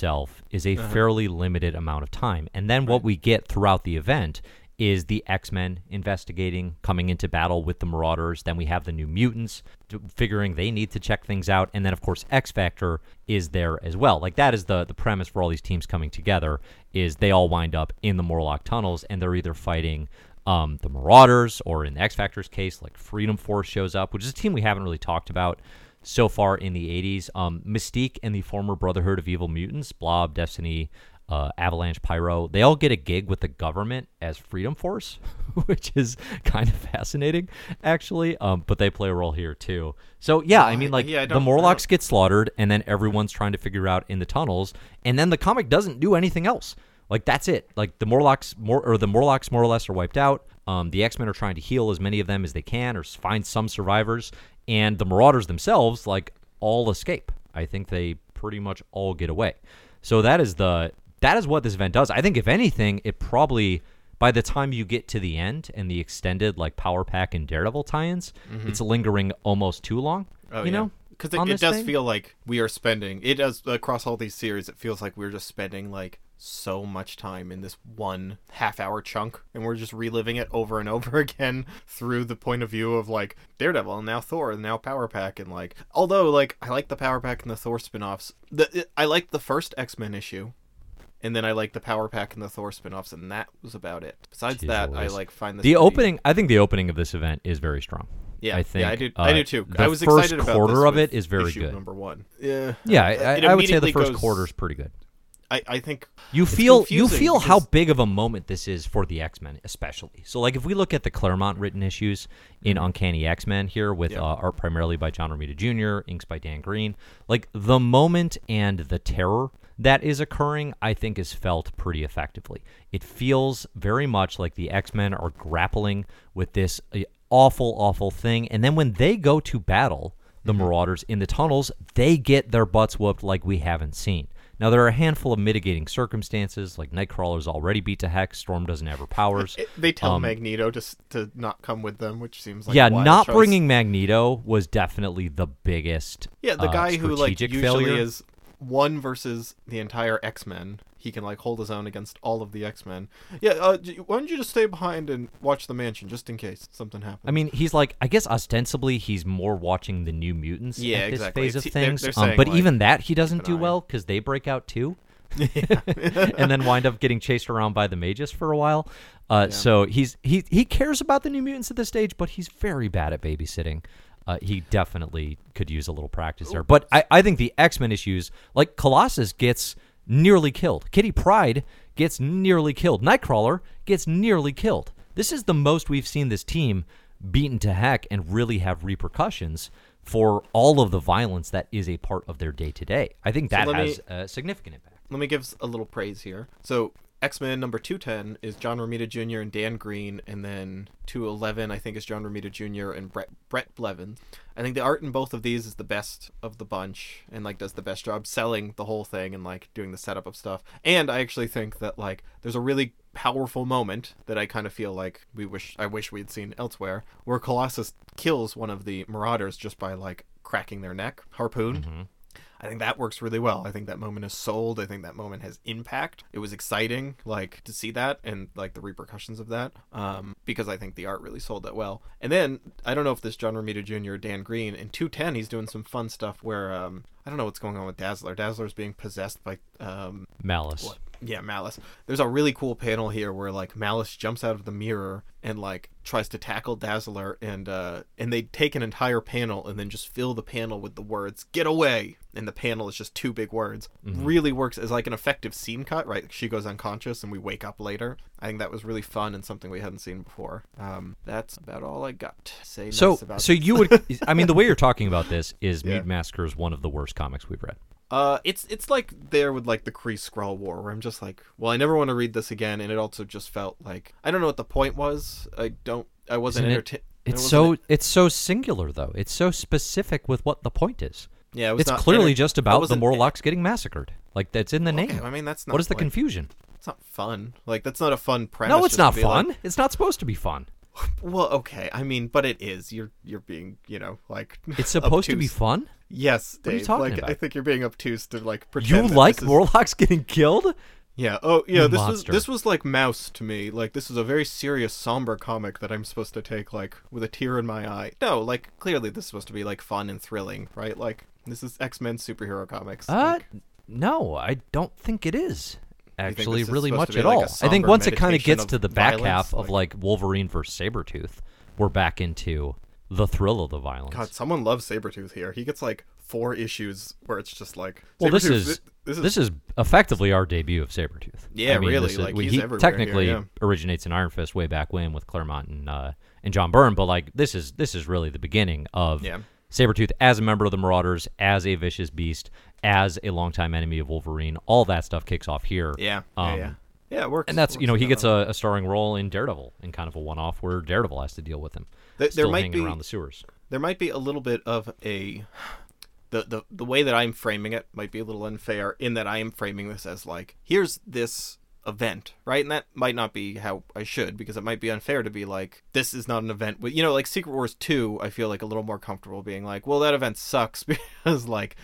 is Uh-huh. a fairly limited amount of time. And then what we get throughout the event is the X Men investigating, coming into battle with the Marauders. Then we have the New Mutants figuring they need to check things out, and then of course X Factor is there as well. Like that is the the premise for all these teams coming together. Is they all wind up in the Morlock tunnels, and they're either fighting um, the Marauders, or in X Factor's case, like Freedom Force shows up, which is a team we haven't really talked about so far in the 80s. Um, Mystique and the former Brotherhood of Evil Mutants, Blob, Destiny, uh, Avalanche, Pyro, they all get a gig with the government as Freedom Force, which is kind of fascinating, actually. Um, but they play a role here too. So yeah, I mean, like yeah, I the Morlocks get slaughtered, and then everyone's trying to figure out in the tunnels, and then the comic doesn't do anything else. Like that's it. Like the Morlocks, more or the Morlocks more or less are wiped out. Um, the X Men are trying to heal as many of them as they can, or find some survivors, and the Marauders themselves, like all escape. I think they pretty much all get away. So that is the that is what this event does. I think if anything, it probably by the time you get to the end and the extended like Power Pack and Daredevil tie-ins, it's lingering almost too long. Mm-hmm. Oh, you yeah. know, because it, it does thing. feel like we are spending. It does across all these series. It feels like we're just spending like so much time in this one half-hour chunk, and we're just reliving it over and over again through the point of view of like Daredevil and now Thor and now Power Pack and like. Although like I like the Power Pack and the Thor spin-offs. The it, I liked the first X-Men issue. And then I like the Power Pack and the Thor spin-offs, and that was about it. Besides Jeez that, I like find this the pretty- opening. I think the opening of this event is very strong. Yeah, I think yeah, I do. uh, I do too. The I was first excited about quarter this of it is very issue good. Number one. Yeah. Yeah, I, I, I would say the first goes- quarter is pretty good. I, I think You feel you feel how big of a moment this is for the X Men, especially. So, like, if we look at the Claremont written issues in Uncanny X Men here, with Yeah. uh, art primarily by John Romita Jr., inks by Dan Green, like the moment and the terror that is occurring, I think, is felt pretty effectively. It feels very much like the X Men are grappling with this uh, awful, awful thing, and then when they go to battle the Marauders in the tunnels, they get their butts whooped like we haven't seen. Now there are a handful of mitigating circumstances, like Nightcrawler's already beat to heck. Storm doesn't have her powers. it, they tell Um, Magneto to to not come with them, which seems like yeah, not choice. bringing Magneto was definitely the biggest. Yeah, the uh, guy who like usually failure. is one versus the entire X Men. He can like hold his own against all of the X Men. Yeah, uh, why don't you just stay behind and watch the mansion just in case something happens? I mean, he's like, I guess ostensibly he's more watching the New Mutants Yeah, at this exactly. phase of It's- they're- things. they're um, but like, even that he doesn't do well because they break out too. and then wind up getting chased around by the mages for a while. Uh, So he's he he cares about the New Mutants at this stage, but he's very bad at babysitting. Uh, he definitely could use a little practice there. But I, I think the X Men issues, like Colossus, gets nearly killed. Kitty Pryde gets nearly killed. Nightcrawler gets nearly killed. This is the most we've seen this team beaten to heck and really have repercussions for all of the violence that is a part of their day to day. I think that me- has a significant impact. let me give a little praise here. So X Men number two ten is John Romita Jr. and Dan Green, and then two eleven I think is John Romita Jr. and Bret Bret Blevins. I think the art in both of these is the best of the bunch, and like does the best job selling the whole thing and like doing the setup of stuff. And I actually think that like there's a really powerful moment that I kind of feel like we wish I wish we'd seen elsewhere, where Colossus kills one of the Marauders just by like cracking their neck, harpoon. Mm-hmm. I think that works really well. I think that moment is sold. I think that moment has impact. It was exciting, like to see that and like the repercussions of that, um, because I think the art really sold that well. And then I don't know if this John Romita Jr. or Dan Green in 210 he's doing some fun stuff where um, I don't know what's going on with Dazzler. Dazzler's being possessed by um, Malice. Yeah, Malice. There's a really cool panel here where like Malice jumps out of the mirror and like tries to tackle Dazzler and uh and they take an entire panel and then just fill the panel with the words "Get away!" and the panel is just two big words. Really works as like an effective scene cut, right? She goes unconscious and we wake up later. I think that was really fun and something we hadn't seen before. Um that's about all I got to say So, nice so you would, I mean, the way you're talking about this is Yeah. Mutant Massacre is one of the worst comics we've read. Uh, it's it's like there with like the Kree Skrull War, where I'm just like, well, I never want to read this again, and it also just felt like I don't know what the point was. I don't. I wasn't Isn't it- entertained. It's so it's so singular though. It's so specific with what the point is. yeah. It was It's clearly enter- just about the Morlocks getting massacred. Like that's in the Okay, name. I mean, that's not. what is the like, confusion? It's not fun. Like that's not a fun premise. No, it's not fun. like- It's not supposed to be fun. Well, okay. I mean, but it is. You're you're being you know like. It's supposed to be fun. Yes, are you Dave. talking like about? I think you're being obtuse to like You pretend. that like this is- getting killed? Yeah. Oh, yeah. You This was this was like Maus to me. Like this is a very serious, somber comic that I'm supposed to take like with a tear in my eye. No, like clearly this is supposed to be like fun and thrilling, right? Like this is X Men superhero comics. Uh, Like, no, I don't think it is. Actually, really much at like all. I think once it kind of gets of to the back violence, half of like- like Wolverine versus Sabretooth, we're back into the thrill of the violence. God, someone loves Sabretooth here. He gets like four issues where it's just like. well, this is, thi- this is this is effectively our debut of Sabretooth. Yeah, I mean, really, is- like, we- he's he technically here, yeah. originates in Iron Fist way back when with Claremont and uh, and John Byrne, but like this is this is really the beginning of Yeah. Sabretooth as a member of the Marauders, as a vicious beast, as a longtime enemy of Wolverine. All that stuff kicks off here. yeah, Um, yeah, yeah. Yeah, it works. And that's you know he gets a, a starring role in Daredevil in kind of a one-off where Daredevil has to deal with him. There- there might hanging be- around the sewers. there might be a little bit of a the, the the way that I'm framing it might be a little unfair in that I am framing this as like here's this event right and that might not be how I should because it might be unfair to be like this is not an event you know like Secret Wars 2 I feel like a little more comfortable being like well that event sucks because like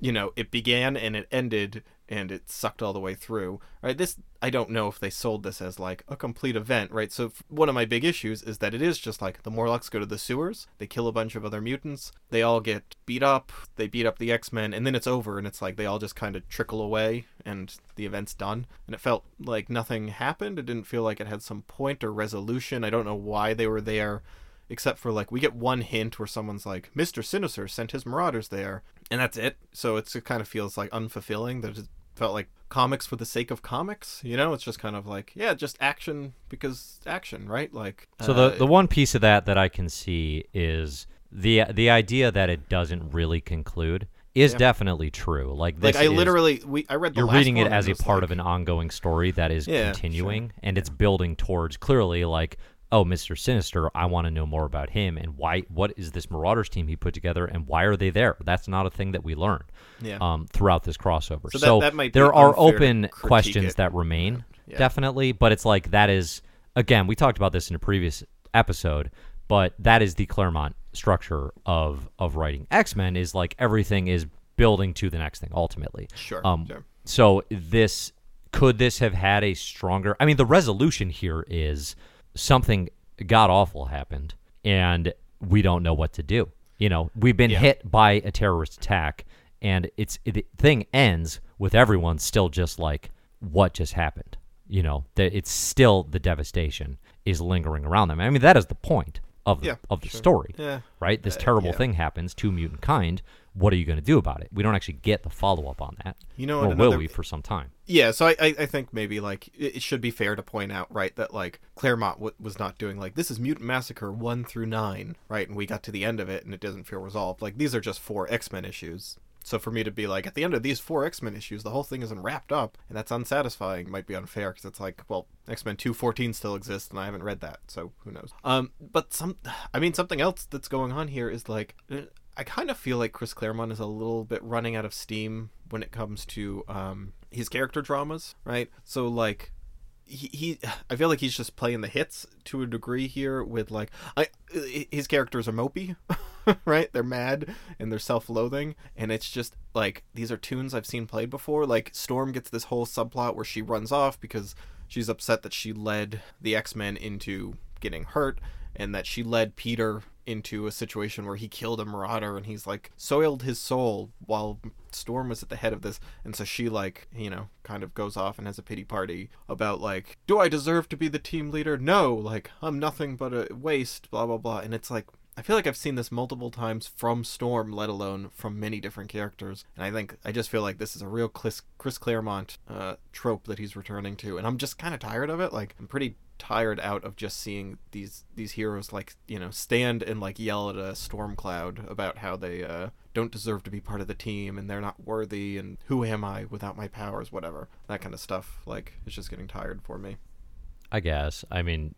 you know it began and it ended and it sucked all the way through right? This i don't know if they sold this as like a complete event right? So one of my big issues is that it is just like the morlocks go to the sewers they kill a bunch of other mutants they all get beat up they beat up the x-men and then it's over and it's like they all just kind of trickle away and the event's done. And it felt like nothing happened it didn't feel like it had some point or resolution i don't know why they were there except for like we get one hint where someone's like mr sinister sent his marauders there and that's it. So it's, it kind of feels like unfulfilling that it felt like comics for the sake of comics you know? It's just kind of like yeah just action because action right? Like So uh, the the one piece of that that I can see is the the idea that it doesn't really conclude is Yeah. definitely true. Like this like i is- literally we i read the you're reading it as a part like, of an ongoing story that is Yeah, continuing and it's building towards clearly like oh mr sinister i want to know more about him and why what is this marauders team he put together and why are they there that's not a thing that we learn Yeah. um, throughout this crossover So so, that- that might be there are open questions it. that remain Yeah. definitely but it's like that is again we talked about this in a previous episode but that is the claremont structure of of writing x-men is like everything is building to the next thing ultimately Sure, um sure. so this could this have had a stronger I mean the resolution here is something god awful happened and we don't know what to do. You know, we've been Yeah. hit by a terrorist attack and it's the thing ends with everyone still just like what just happened. You know, that it's still the devastation is lingering around them. I mean that is the point of the, Yeah, of the sure. story Yeah. right? This Uh, terrible thing happens to mutant kind. What are you going to do about it? We don't actually get the follow up on that. You know, or and will another- we for some time? Yeah, so I, I, think maybe like it, it should be fair to point out, right, that like Claremont w- was not doing like this is Mutant Massacre one through nine, right, and we got to the end of it and it doesn't feel resolved. Like these are just four X Men issues. So for me to be like at the end of these four X Men issues, the whole thing isn't wrapped up, and that's unsatisfying. Might be unfair because it's like, well, X Men two fourteen still exists, and I haven't read that, so who knows? Um, but some, I mean, something else that's going on here is like. I kind of feel like Chris Claremont is a little bit running out of steam when it comes to um, his character dramas, right? So like he, he I feel like he's just playing the hits to a degree here with like I his characters are mopey, right? They're mad and they're self-loathing and it's just like these are tunes I've seen played before. Like Storm gets this whole subplot where she runs off because she's upset that she led the X-Men into getting hurt and that she led Peter into a situation where he killed a marauder and he's like soiled his soul while Storm was at the head of this and so she like you know kind of goes off and has a pity party about like do I deserve to be the team leader no like I'm nothing but a waste blah blah blah and it's like I feel like I've seen this multiple times from Storm, let alone from many different characters. And I think I just feel like this is a real Chris, Chris Claremont uh, trope that he's returning to, and I'm just kind of tired of it. Like I'm pretty tired out of just seeing these these heroes like you know stand and like yell at a storm cloud about how they uh, don't deserve to be part of the team and they're not worthy and who am I without my powers, whatever that kind of stuff. Like it's just getting tired for me. I guess. I mean,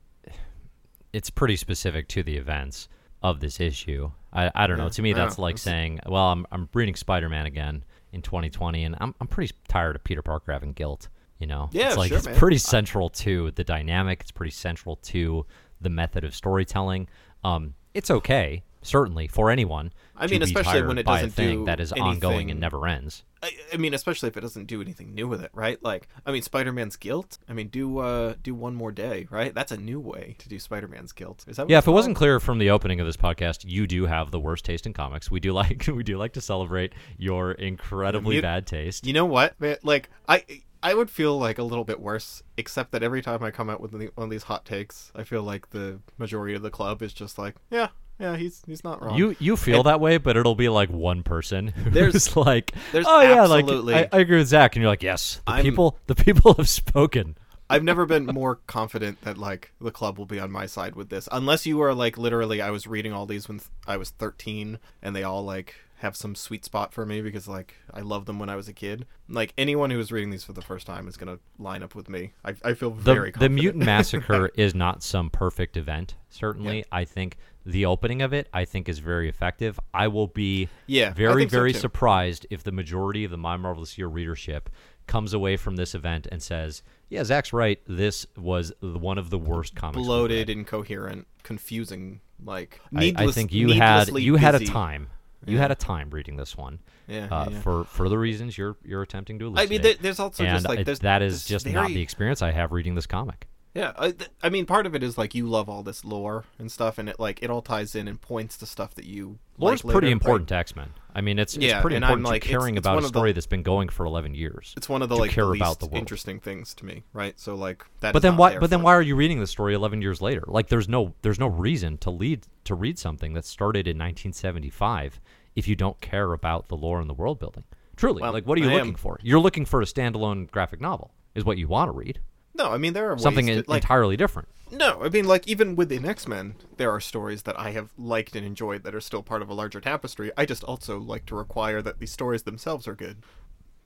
it's pretty specific to the events of this issue. I, I don't know. To me, that's know. like It's- saying, well, I'm, I'm reading Spider Man again in 2020, and I'm, I'm pretty tired of Peter Parker having guilt. You know, Yeah, it's like sure, it's man. pretty central to the dynamic. It's pretty central to the method of storytelling. Um, it's okay. certainly for anyone. I mean, especially when it doesn't thing do that is ongoing and never ends. I, I mean, especially if it doesn't do anything new with it, right? Like, I mean, Spider-Man's guilt. I mean, do uh do one more day, right? That's a new way to do Spider-Man's guilt. Is that Yeah, if it wasn't clear from the opening of this podcast, you do have the worst taste in comics. We do like we do like to celebrate your incredibly You- bad taste. You know what? man? Like, I I would feel like a little bit worse, except that every time I come out with the- one of these hot takes, I feel like the majority of the club is just like, yeah, yeah, he's he's not wrong. You you feel And- that way, but it'll be like one person who's There's- like, there's oh yeah, like I, I agree with Zach, and you're like, yes, the I'm- people the people have spoken. I've never been more confident that like the club will be on my side with this, unless you are like literally. I was reading all these when th- I was 13, and they all like have some sweet spot for me because like I loved them when I was a kid. Like anyone who is reading these for the first time is gonna line up with me. I, I feel The very the confident. mutant massacre is not some perfect event. Certainly, I think the opening of it I think is very effective. I will be Yeah, very so, very too. surprised if the majority of the My Marvelous Year readership comes away from this event and says, "Yeah, Zach's right. This was one of the worst comics." bloated, incoherent, confusing. Like I, I think you had you had a time. You Yeah. had a time reading this one. Yeah, uh, yeah, for for the reasons you're you're attempting to I mean, there, there's also and just like it- that is just very, not the experience I have reading this comic. Yeah, I, th- I mean, part of it is like you love all this lore and stuff, and it like it all ties in and points to stuff that you. Lore's like pretty later, important right? to X Men. I mean, it's Yeah, it's pretty and I'm important like, to it's- caring it's about a of the- story that's been going for eleven years. It's one of the like care the about the world. interesting things to me, right? So like that. But then why? But then why are you reading the story eleven years later? Like, there's no there's no reason to lead to read something that started in 1975 if you don't care about the lore and the world building. Truly, Well, like, what are you I looking am. for? You're looking for a standalone graphic novel, is what you want to read. No, I mean there are Something like entirely different. no, I mean like even within X Men, there are stories that I have liked and enjoyed that are still part of a larger tapestry. I just also like to require that these stories themselves are good.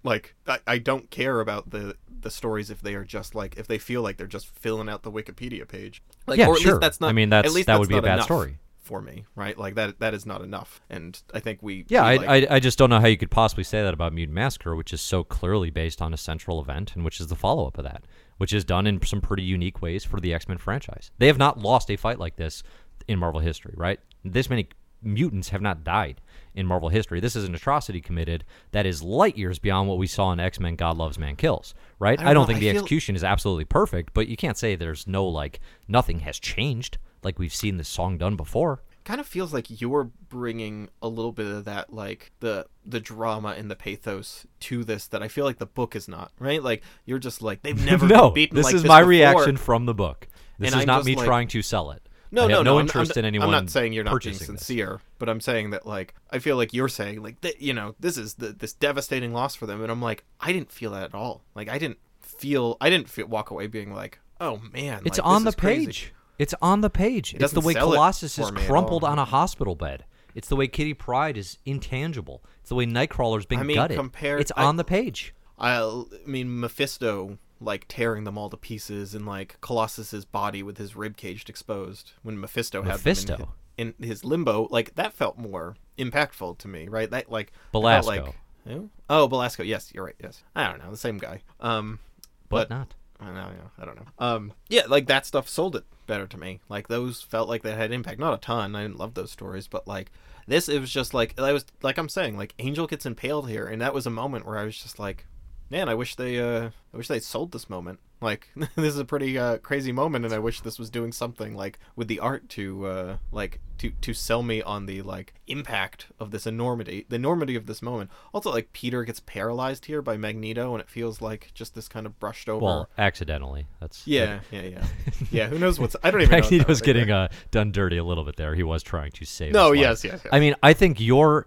Like I, I don't care about the the stories if they are just like if they feel like they're just filling out the Wikipedia page. Like Yeah, or at sure. least that's not I mean, that's- at least that would be a bad story. for me, right? Like that that is not enough. And I think we Yeah, we, I, like, I, I just don't know how you could possibly say that about Mutant Massacre, which is so clearly based on a central event, and which is the follow up of that, which is done in some pretty unique ways for the X Men franchise. They have not lost a fight like this in Marvel history, right? This many mutants have not died in Marvel history. This is an atrocity committed that is light years beyond what we saw in X Men God Loves, Man Kills, right? I I don't don't, think I the feel- execution is absolutely perfect, but you can't say there's no, like, nothing has changed like we've seen this song done before. Kind of feels like you're bringing a little bit of that like the the drama and the pathos to this that I feel like the book is not right like you're just like they've never no, been beaten this like is this my before. reaction from the book. This And is I'm not me like- trying to sell it. no no have no no interest I'm, in anyone. I'm not saying you're not being purchasing this. sincere but I'm saying that like I feel like you're saying like that you know this is the, this devastating loss for them and I'm like I didn't feel that at all like I didn't feel I didn't feel, walk away being like oh man It's like, on the is crazy. It's on the page. It it's the way Colossus is for me at crumpled on a hospital bed. It's the way Kitty Pryde is intangible. It's the way Nightcrawler's been I mean, gutted. compared- it's I- on the page. I, I mean, Mephisto like tearing them all to pieces, and like Colossus's body with his rib cage exposed when Mephisto had them Mephisto? in, in his limbo. Like that felt more impactful to me, right? That like felt Belasco. Like, who? Oh, Belasco. Yes, you're right. Yes, I don't know the same guy. Um, But, but not. I don't know. I don't know. Um, yeah, like that stuff sold it better to me. Like those felt like they had impact. Not a ton. I didn't love those stories, but like this, it was just like I was like I'm saying, like Angel gets impaled here, and that was a moment where I was just like, man, I wish they, uh, I wish they sold this moment. Like this is a pretty uh, crazy moment, and I wish this was doing something like with the art to, uh, like to to sell me on the like impact of this enormity, the enormity of this moment. Also, like Peter gets paralyzed here by Magneto, and it feels like just this kind of brushed over. Well, accidentally. That's Yeah, yeah, yeah, yeah. Who knows what's? I don't even. know what that Magneto's getting uh, done dirty a little bit there. He was trying to save. No, yes, yes, yes. I mean, I think you're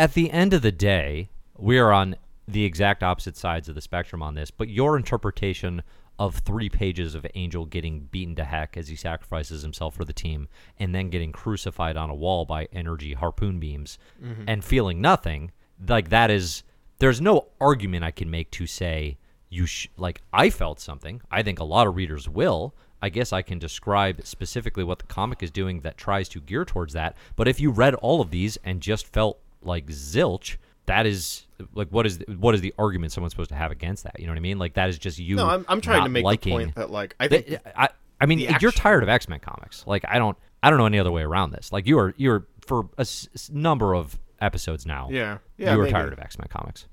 at the end of the day, we are on the exact opposite sides of the spectrum on this. But your interpretation of three pages of Angel getting beaten to heck as he sacrifices himself for the team, and then getting crucified on a wall by energy harpoon beams, Mm-hmm. and feeling nothing, like that is. There's no argument I can make to say you sh- like I felt something. I think a lot of readers will. I guess I can describe specifically what the comic is doing that tries to gear towards that. But if you read all of these and just felt like zilch, that is like what is what is the argument someone's supposed to have against that? You know what I mean? Like that is just you. No, I'm, I'm trying to make liking the point that like I think Th- I, I mean, the you're tired of X Men comics. Like I don't, I don't know any other way around this. Like you are, you're for a s- number of episodes now. Yeah. Yeah. you were maybe. tired of X Men comics.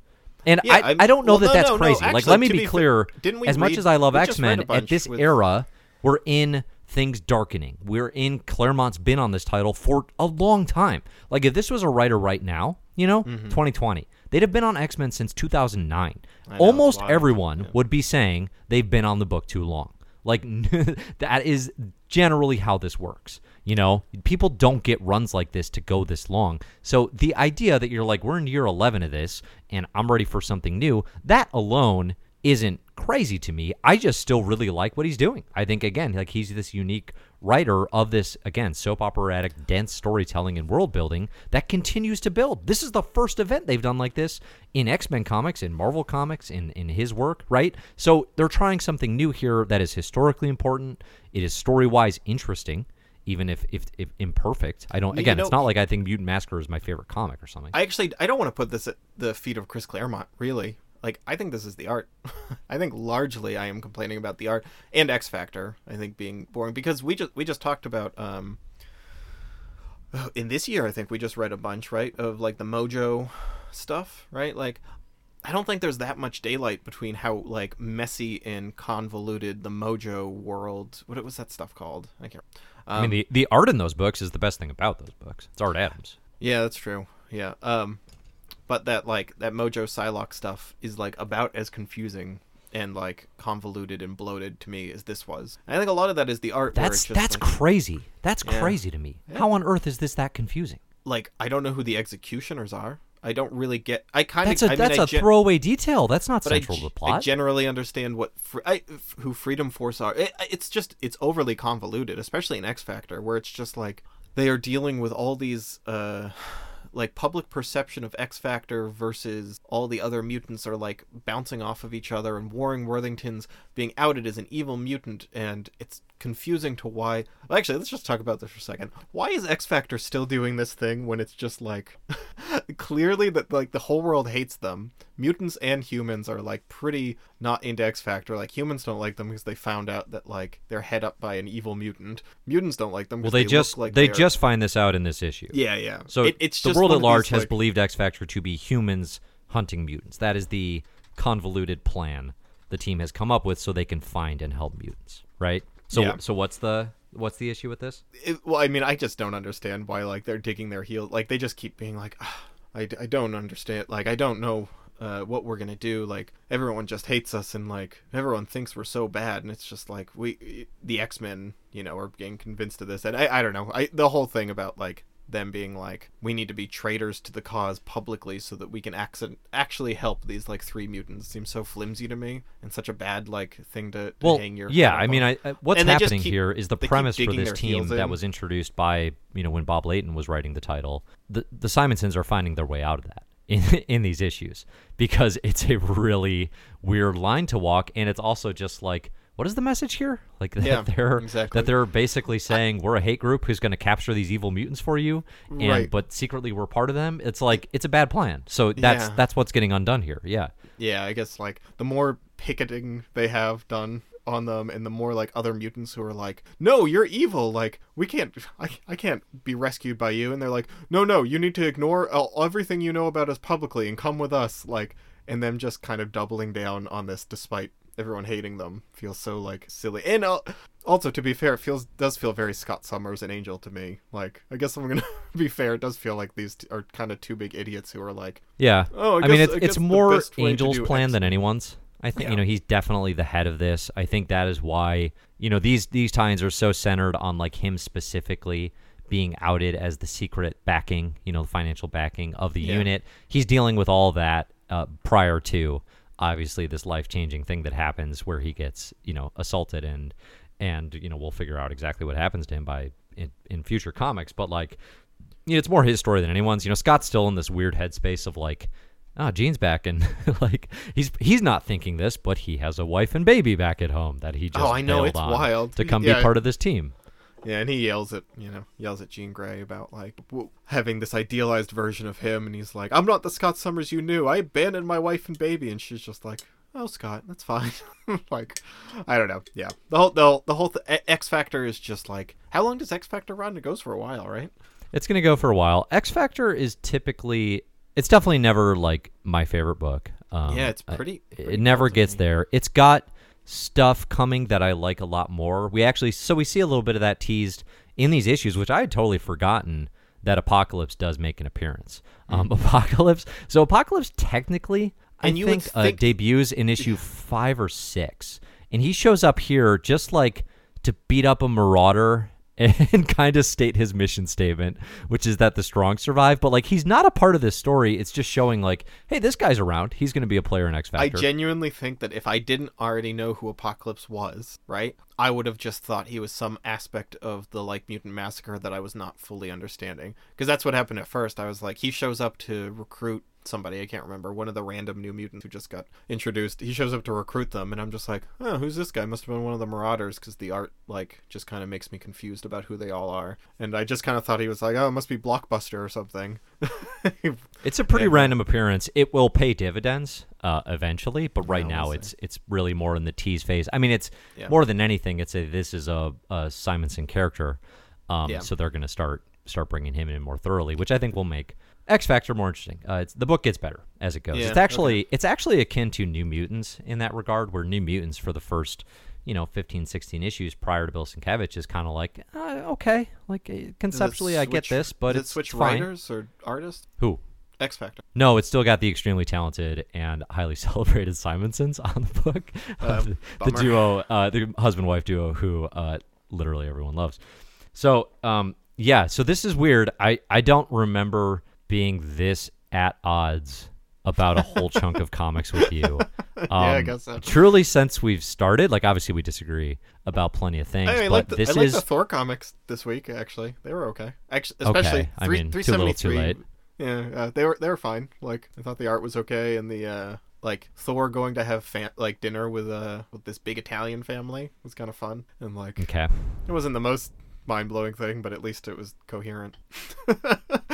And Yeah, I, I'm- I don't know well, that no, that's no, no. crazy. like, let me be, be clear. didn't we as much as I love X Men, at this with- era, we're in things darkening. We're in Claremont's been on this title for a long time. Like, if this was a writer right now, you know, Mm-hmm. 2020, they'd have been on X Men since 2009. know, Almost everyone would be saying they've been on the book too long. Like that is generally how this works. You know, people don't get runs like this to go this long. So the idea that you're like, we're in year 11 of this and I'm ready for something new, that alone isn't crazy to me. I just still really like what he's doing. I think again, like he's this unique writer of this again soap operatic, dense storytelling and world building that continues to build. This is the first event they've done like this in X Men comics, in Marvel comics, in in his work, right? So they're trying something new here that is historically important. It is story wise interesting. Even if, if, if imperfect, I don't. You Again, it's not like I think Mutant Massacre is my favorite comic or something. I actually I don't want to put this at the feet of Chris Claremont. Really, like I think this is the art. I think largely I am complaining about the art and X Factor. I think being boring because we just we just talked about um in this year. I think we just read a bunch right of like the Mojo stuff. Right, like I don't think there's that much daylight between how like messy and convoluted the Mojo world. What was that stuff called? I can't. Um, I mean, the, the art in those books is the best thing about those books. It's Art Adams. Yeah, that's true. Yeah. Um but that like that Mojo Psylocke stuff is like about as confusing and like convoluted and bloated to me as this was. And I think a lot of that is the art That's just that's like, crazy. That's Yeah. crazy to me. How on earth is this that confusing? like I don't know who the executioners are. I don't really get I kind That's of a I mean, that's I a gen- throwaway detail. That's not but I, central to the plot. I generally understand what fr- I, f- who Freedom Force are. It, it's just it's overly convoluted, especially in X Factor, where it's just like they are dealing with all these uh like public perception of X Factor versus all the other mutants are like bouncing off of each other, and Warren Worthington's being outed as an evil mutant, and it's confusing to why. Actually, let's just talk about this for a second. Why is X Factor still doing this thing when it's just like clearly that like the whole world hates them? Mutants and humans are like pretty not into X Factor. Like humans don't like them because they found out that like they're head up by an evil mutant. Mutants don't like them. Well, they, look just like they just find this out in this issue. yeah yeah. So It- it's the world at large these, has like- believed X Factor to be humans hunting mutants. That is the convoluted plan the team has come up with so they can find and help mutants. Right. So Yeah. so what's the what's the issue with this? it, well, I mean, I just don't understand why like they're digging their heels. Like they just keep being like, ah, I I, I don't understand. Like I don't know uh, what we're gonna do. Like everyone just hates us, and like everyone thinks we're so bad, and it's just like we, the X Men, you know, are getting convinced of this. And I, I don't know. I the whole thing about like them being like we need to be traitors to the cause publicly so that we can accident- actually help these like three mutants seems so flimsy to me and such a bad like thing to, to Well, hang your yeah. I mean. I, I, what's And happening keep- here is the premise for this team that was introduced by you know when Bob Layton was writing the title. The the Simonsons are finding their way out of that in in these issues because it's a really weird line to walk, and it's also just like. What is the message here? Like that Yeah, they're exactly. that they're basically saying we're a hate group who's going to capture these evil mutants for you, and Right. but secretly we're part of them. It's like it's a bad plan. So that's Yeah. that's what's getting undone here. Yeah. yeah, I guess like the more picketing they have done on them and the more like other mutants who are like, "No, you're evil. Like, we can't I, I can't be rescued by you." And they're like, "No, no, you need to ignore all, everything you know about us publicly and come with us." Like, and them just kind of doubling down on this despite everyone hating them feels so like silly. And uh, also to be fair, it feels does feel very Scott Summers and Angel to me. Like, I guess I'm to be fair, it does feel like these t- are kind of two big idiots who are like, Yeah. Oh, I I, mean, it's it's more best way to Angel's plan X- than anyone's. I think Yeah. you know he's definitely the head of this. I think that is why you know these these tie-ins are so centered on like him specifically being outed as the secret backing, you know, the financial backing of the Yeah. unit. He's dealing with all that uh, prior to obviously this life-changing thing that happens where he gets you know assaulted and and you know we'll figure out exactly what happens to him by in, in future comics. But like you know, it's more his story than anyone's. You know, Scott's still in this weird headspace of like, ah, Jean's back, and like he's he's not thinking this, but he has a wife and baby back at home that he just Oh, I know, it's wild. to come Yeah. be part of this team. Yeah, and he yells at you know yells at Jean Grey about like having this idealized version of him, and he's like, "I'm not the Scott Summers you knew. I abandoned my wife and baby," and she's just like, "Oh, Scott, that's fine." like, I don't know. Yeah, the whole the, whole- the whole th- X Factor is just like, how long does X Factor run? It goes for a while, right? It's gonna go for a while. X Factor is typically it's definitely never like my favorite book. Um, Yeah, it's I- pretty- it never gets there. It's got stuff coming that I like a lot more. We actually so we see a little bit of that teased in these issues, which I had totally forgotten that Apocalypse does make an appearance. Um, Apocalypse. So Apocalypse technically, I Mm-hmm. You think, uh, think- debuts in issue five or six, and he shows up here just like to beat up a marauder and kind of state his mission statement, which is that the strong survive. But like he's not a part of this story. It's just showing like, hey, this guy's around. He's going to be a player in X Factor. I genuinely think that if I didn't already know who Apocalypse was, right, I would have just thought he was some aspect of the like mutant massacre that I was not fully understanding. Because that's what happened at first. I was like, he shows up to recruit somebody. I can't remember one of the random new mutants who just got introduced. He shows up to recruit them, and I'm just like, oh, who's this guy? Must have been one of the Marauders, because the art like just kind of makes me confused about who they all are. And I just kind of thought he was like, oh, it must be Blockbuster or something. It's a pretty Yeah. random appearance. It will pay dividends uh, eventually, but right now it's it's really more in the tease phase. I mean, it's Yeah. more than anything. It's a this is a, a Simonson character, um, Yeah. so they're going to start start bringing him in more thoroughly, which I think will make X Factor more interesting. Uh, it's, the book gets better as it goes. Yeah, it's actually it's actually akin to New Mutants in that regard, where New Mutants for the first you know 15 16 issues prior to Bill Sienkiewicz is kind of like uh, okay like uh, conceptually I get this but it it's switch fine. writers or artists. who X Factor. no, it's still got the extremely talented and highly celebrated Simonsons on the book. Uh, the, the duo, uh, the husband wife duo, who uh, literally everyone loves. So, um, yeah, so this is weird. I, I don't remember being this at odds about a whole chunk of comics with you. Um, I guess so. Truly, since we've started, like obviously we disagree about plenty of things, I but like the, this I like is the Thor comics this week. Actually, they were okay. Actually, especially Okay, I three, mean, too little, too 373. Yeah, uh, they were they were fine. Like I thought the art was okay, and the uh, like Thor going to have fa- like dinner with uh with this big Italian family was kind of fun, and like okay. it wasn't the most mind blowing thing, but at least it was coherent.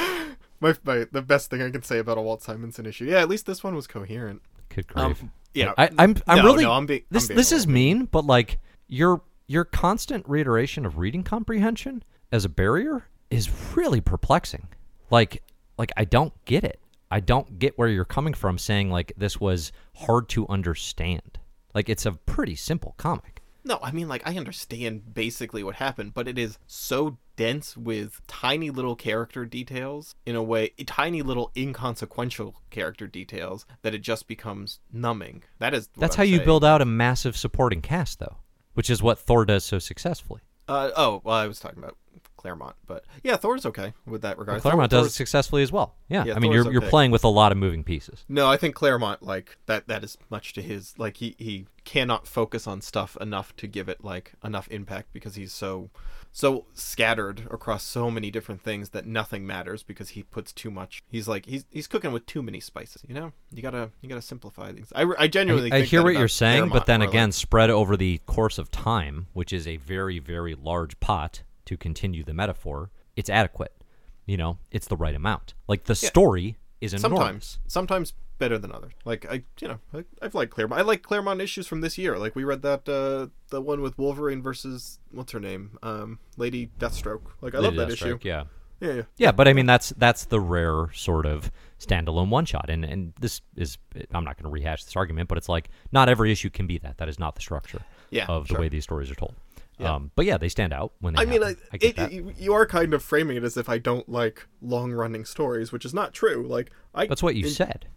my, my the best thing I can say about a Walt Simonson issue. Yeah, at least this one was coherent. Good grief. Um, yeah, I, I'm I'm No, really no, I'm being- I'm this being this is mean, but like your your constant reiteration of reading comprehension as a barrier is really perplexing. Like like I don't get it. I don't get where you're coming from saying like this was hard to understand. Like it's a pretty simple comic. No, I mean, like, I understand basically what happened, but it is so dense with tiny little character details in a way, tiny little inconsequential character details that it just becomes numbing. that is that's I'm how you build out a massive supporting cast though, which is what Thor does so successfully. Uh, oh, well, I was talking about Claremont, but yeah, Thor's okay with that regard. Thor- Claremont does it successfully as well. Yeah, Yeah, I mean Thor's you're you're playing with a lot of moving pieces. No, I think Claremont like that. That is much to his like he he cannot focus on stuff enough to give it like enough impact because he's so so scattered across so many different things that nothing matters because he puts too much. He's like he's he's cooking with too many spices. You know, you gotta you gotta simplify things. I, I genuinely I, I hear what you're saying, but then where, like, again, spread over the course of time, which is a very, very large pot to continue the metaphor, it's adequate. You know, it's the right amount. Like the story is enormous. sometimes sometimes better than others. Like I you know I, I've liked Claremont. I like Claremont issues from this year. Like we read that uh the one with Wolverine versus what's her name um Lady Deathstroke. Like I love that issue. Yeah. Yeah, yeah. Yeah, but I mean that's that's the rare sort of standalone one shot, and and this is I'm not going to rehash this argument, but it's like not every issue can be that. That is not the structure Yeah, of the sure. way these stories are told. Yeah. Um, but yeah, they stand out when they. I mean, I. I it, you, are kind of framing it as if I don't like long-running stories, which is not true. Like I That's what you said.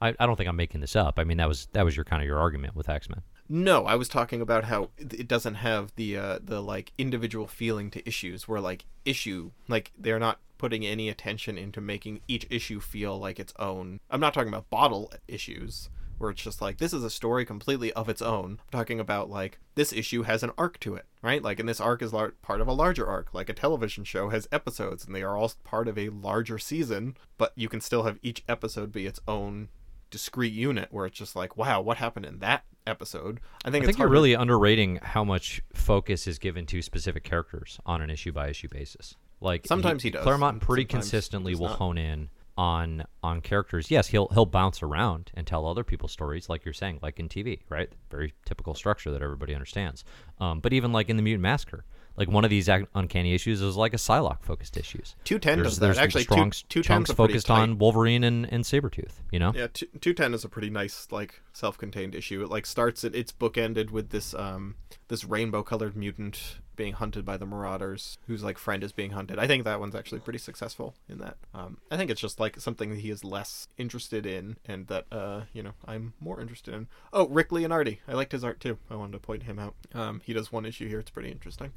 I, I don't think I'm making this up. I mean, that was that was your kind of your argument with X Men. No, I was talking about how it doesn't have the uh, the like individual feeling to issues where like issue like they're not putting any attention into making each issue feel like its own. I'm not talking about bottle issues where it's just like this is a story completely of its own. I'm talking about like this issue has an arc to it, right? Like and this arc is lar- part of a larger arc. Like a television show has episodes and they are all part of a larger season, but you can still have each episode be its own discrete unit where it's just like, wow, what happened in that episode? I think I it's think you're hard to- really underrating how much focus is given to specific characters on an issue by issue basis. Like Sometimes he does, Claremont pretty sometimes consistently will not. hone in on on characters. Yes, he'll he'll bounce around and tell other people's stories, like you're saying, like in TV, right? Very typical structure that everybody understands. Um, but even like in the Mutant Massacre, like one of these ac- uncanny issues is like a Psylocke focused issues. Two ten does that actually. strong two two chunks ten's a pretty focused tight- on Wolverine and, and Sabretooth, you know? Yeah, two ten is a pretty nice like self-contained issue. It like starts it. It's bookended with this um this rainbow-colored mutant being hunted by the Marauders, whose like friend is being hunted. I think that one's actually pretty successful in that. Um, I think it's just like something that he is less interested in, and that uh you know I'm more interested in. Oh, Rick Leonardi, I liked his art too. I wanted to point him out. Um, he does one issue here. It's pretty interesting.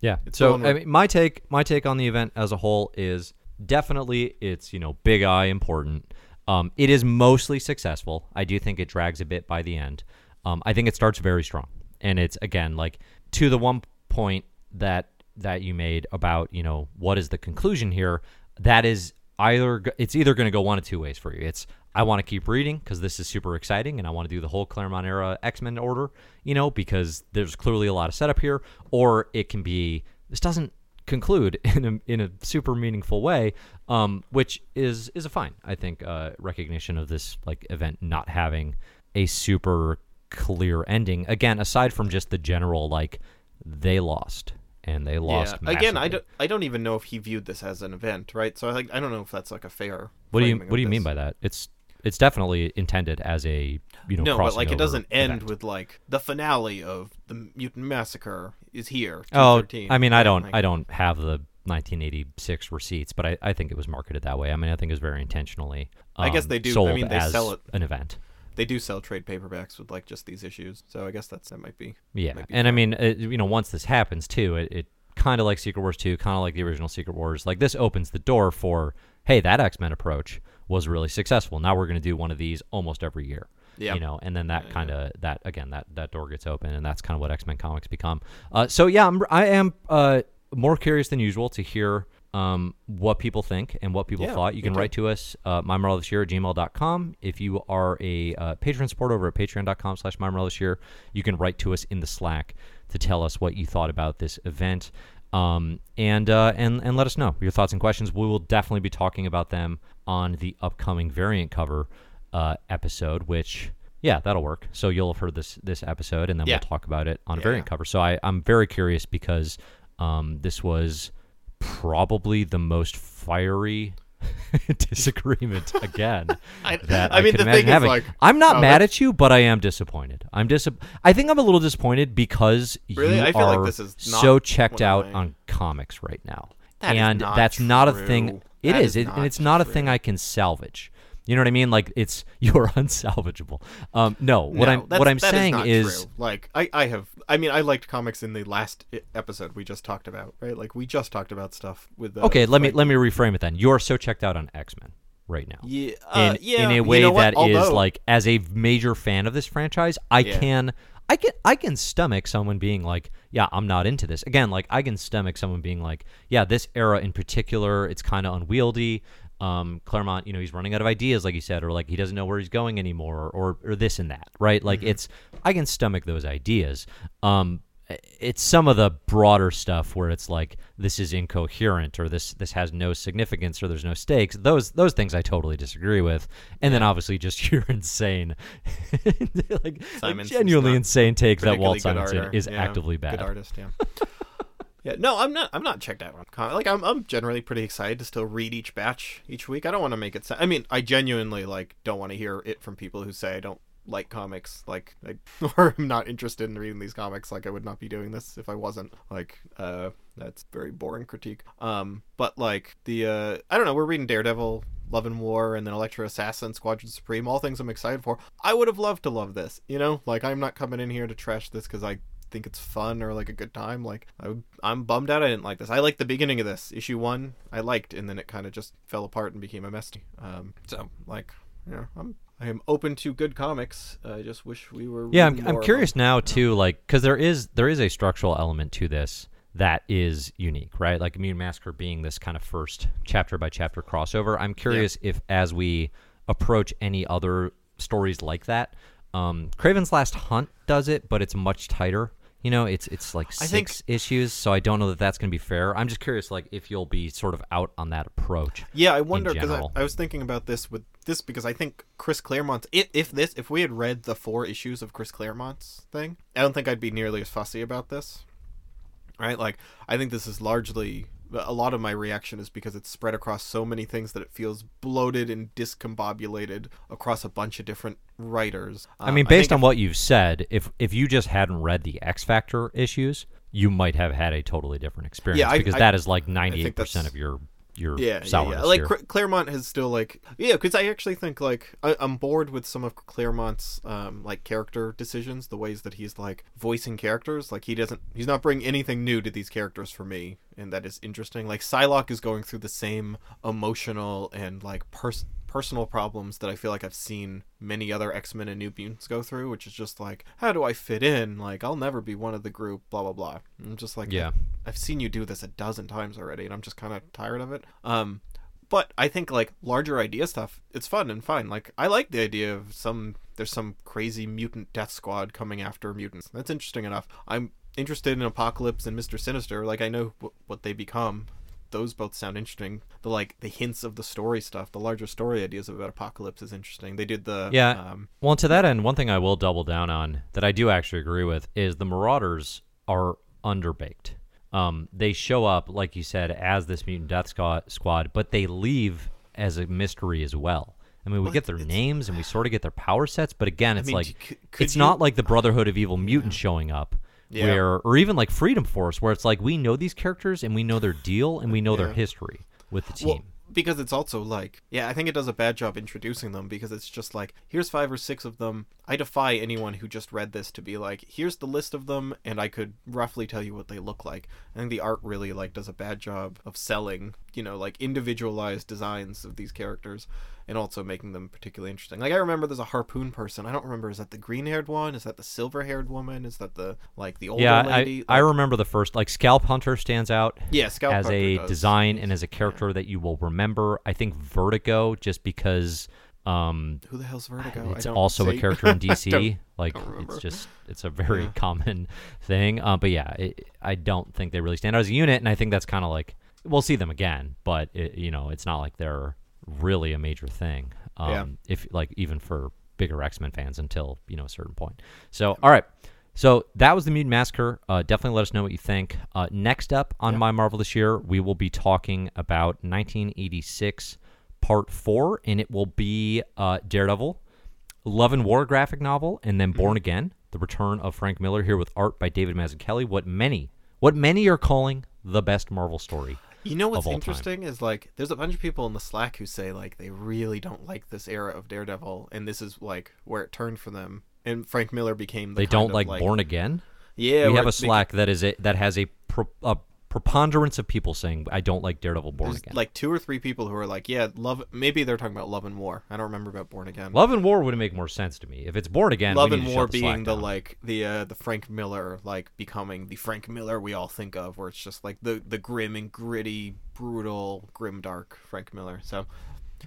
Yeah. It's so I mean, my take, my take on the event as a whole is definitely it's you know big eye important. Um, it is mostly successful. I do think it drags a bit by the end. Um, I think it starts very strong, and it's again like to the one point that that you made about you know what is the conclusion here. That is either it's either going to go one of two ways for you. It's I want to keep reading because this is super exciting and I want to do the whole Claremont era X Men order, you know, because there's clearly a lot of setup here. Or it can be this doesn't conclude in a, in a super meaningful way, um, which is is a fine, I think, uh, recognition of this like event not having a super clear ending. Again, aside from just the general like they lost and they lost. yeah. Again, I don't. I don't even know if he viewed this as an event, right? So I like. I don't know if that's like a fair. What do you What do you mean by that? It's it's definitely intended as a you know No, but like it doesn't end event. with like the finale of the mutant massacre is here. Oh, 213, I mean, I don't Like, I don't have the 1986 receipts, but I, I think it was marketed that way. I mean, I think it was very intentionally. I guess um, they do- I mean, they sell it. an event. They do sell trade paperbacks with like just these issues, so I guess that's that might be. Yeah, might be and I mean, it, you know, once this happens too, it, it kind of like Secret Wars 2, kind of like the original Secret Wars. Like this opens the door for, hey, that X Men approach was really successful. Now we're going to do one of these almost every year. Yeah. You know, and then that kind of that again that that door gets open, and that's kind of what X Men comics become. Uh, so yeah, I'm, I am uh, more curious than usual to hear um, what people think and what people Yeah, thought. You can write to us, uh, mymarvelous at gmail.com. If you are a uh, Patreon supporter over at patreon.com slash mymarvelous you can write to us in the Slack to tell us what you thought about this event. Um, and, uh, and, and let us know your thoughts and questions. We will definitely be talking about them on the upcoming variant cover uh, episode, which, yeah, that'll work. So you'll have heard this, this episode, and then Yeah. we'll talk about it on a Yeah. variant cover. So I, I'm very curious because um, this was probably the most fiery disagreement again I, that I mean, could the thing is having. like, I'm not oh, mad that- at you, but I am disappointed. I'm dis- I think I'm a little disappointed because Really? you I feel like are this is not so checked out on comics right now, That is and not that's not a thing. It is, is it, and it's not a thing. I can salvage. You know what I mean? Like it's you're unsalvageable. Um, no, what No, I'm what I'm saying not is, true. like I I have I mean I liked comics in the last episode we just talked about right like we just talked about stuff with uh, okay. Let me let me reframe it then. You're so checked out on X Men right now. yeah uh, in, yeah in a you way know what? that is Although- like as a major fan of this franchise i Yeah. can i can i can stomach someone being like yeah i'm not into this. Again like i can stomach someone being like yeah this era in particular it's kind of unwieldy. Um claremont you know he's running out of ideas like you said or like he doesn't know where he's going anymore or or this and that right? Like Mm-hmm. it's i can stomach those ideas. Um it's some of the broader stuff where it's like this is incoherent or this this has no significance or there's no stakes. Those those things i totally disagree with. And then obviously just your insane like Simonson's genuinely insane take that walt simonson is yeah, actively bad. good artist yeah. Yeah no I'm not I'm not checked out on comics like I'm I'm generally pretty excited to still read each batch each week. I don't want to make it sa- I mean I genuinely like don't want to hear it from people who say I don't like comics like I, or I'm not interested in reading these comics like I would not be doing this if I wasn't like uh that's very boring critique. Um but like the uh I don't know we're reading Daredevil Love and War and then Elektra Assassin Squadron Supreme all things I'm excited for. I would have loved to love this you know? Like I'm not coming in here to trash this because I think it's fun or like a good time. Like I, I'm bummed out I didn't like this. I liked the beginning of this issue one I liked and then it kind of just fell apart and became a mess um so like yeah I'm I am open to good comics. I just wish we were yeah i'm, I'm curious them. now too like because there is there is a structural element to this that is unique right? Like Mutant Massacre being this kind of first chapter by chapter crossover. I'm curious if as we approach any other stories like that um Kraven's last hunt does it but it's much tighter. You know it's it's like I think- six issues so i don't know that that's going to be fair. I'm just curious like if you'll be sort of out on that approach Yeah, I wonder because I. I was thinking about this with this because I think Chris Claremont's if, if this if we had read the four issues of Chris Claremont's thing, I don't think I'd be nearly as fussy about this. right? Like I think this is largely a lot of my reaction is because it's spread across so many things that it feels bloated and discombobulated across a bunch of different writers. I mean, Um, based think on what you've said, if if you just hadn't read the X Factor issues, you might have had a totally different experience I- because I- that is like ninety eight percent of your your yeah, yeah, sourness yeah. Like here. Claremont has still like yeah, because I actually think like I- I'm bored with some of Claremont's um like character decisions, the ways that he's like voicing characters. Like he doesn't, he's not bringing anything new to these characters for me, and that is interesting. Like Psylocke is going through the same emotional and like pers- personal problems that I feel like I've seen many other X Men and New Mutants go through, which is just like how do I fit in? Like I'll never be one of the group, blah blah blah. I'm just like Yeah. I've seen you do this a dozen times already, and I'm just kind of tired of it. Um, but I think like larger idea stuff, it's fun and fine. Like I like the idea of some there's some crazy mutant death squad coming after mutants. That's interesting enough. I'm interested in Apocalypse and Mister Sinister. Like I know w- what they become. Those both sound interesting. The like the hints of the story stuff, the larger story ideas about Apocalypse is interesting. They did the Yeah. Um, Well, to that end, one thing I will double down on that I do actually agree with is the Marauders are underbaked. Um, they show up, like you said, as this mutant death squad, squad, but they leave as a mystery as well. I mean, we get their names and we sort of get their power sets, but again, it's mean, like c- could it's you- not like the Brotherhood of Evil Mutants showing up, Yeah. where or even like Freedom Force, where it's like we know these characters and we know their deal and we know their history with the team. Well, because it's also like, yeah, I think it does a bad job introducing them because it's just like, here's five or six of them. I defy anyone who just read this to be like, here's the list of them, and I could roughly tell you what they look like. I think the art really like does a bad job of selling, you know, like individualized designs of these characters, and also making them particularly interesting. Like I remember there's a harpoon person. I don't remember is that the green haired one? Is that the silver haired woman? Is that the like the older yeah, lady? I, I Like- remember the first like Scalphunter stands out. yeah, Scalp as Hunter a does. design and as a character that you will remember. I think Vertigo, just because um, Who the hell's Vertigo? I it's also a character in DC. like it's just it's a very Yeah. common thing. Uh, but yeah, it, I don't think they really stand out as a unit, and I think that's kind of like we'll see them again, but it, you know, it's not like they're really a major thing. Um, Yeah. If like even for bigger X Men fans until you know a certain point. So all right. So that was the Mutant Massacre. Uh, definitely let us know what you think. Uh, next up on Yeah. My Marvel this year, we will be talking about 1986 Part 4, and it will be uh, Daredevil, Love and War graphic novel, and then Mm-hmm. Born Again, the return of Frank Miller here with art by David Mazzucchelli. What many, what many are calling the best Marvel story. You know what's all time. interesting is like there's a bunch of people in the Slack who say like they really don't like this era of Daredevil, and this is like where it turned for them. And Frank Miller became the They don't of, like, like Born Again. Yeah, we have a it beca- Slack that is a, that has a, pro, a preponderance of people saying I don't like Daredevil Born There's Again. like two or three people who are like, yeah, love. Maybe they're talking about Love and War. I don't remember about Born Again. Love and War would make more sense to me if it's Born Again. Love and to War the being the down. like the uh, the Frank Miller like becoming the Frank Miller we all think of, where it's just like the the grim and gritty, brutal, grim dark Frank Miller. So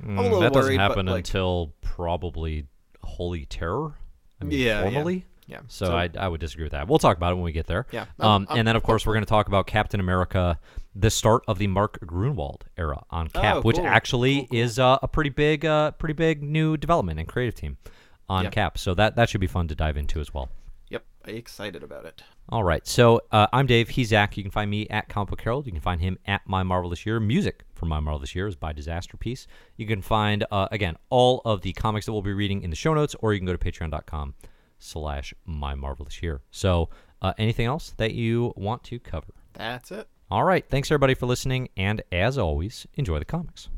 I'm a Mm, that doesn't worried, but, happen like- until probably Holy Terror. I mean, yeah. formally. yeah. So, I, I would disagree with that. We'll talk about it when we get there. Yeah. Um, I'm and then of course we're going to talk about Captain America, the start of the Mark Gruenwald era on Cap, Oh, which cool. actually Cool, cool. is uh, a pretty big, uh, pretty big new development and creative team on Yeah. Cap. So that that should be fun to dive into as well. Yep, I'm excited about it. All right. So uh, I'm Dave. He's Zach. You can find me at Comic Book Herald. You can find him at My Marvelous Year. Music for My Marvelous Year is by Disasterpeace. You can find, uh, again, all of the comics that we'll be reading in the show notes, or you can go to patreon.com slash My Marvelous Year. So uh, anything else that you want to cover? That's it. All right. Thanks, everybody, for listening. And as always, enjoy the comics.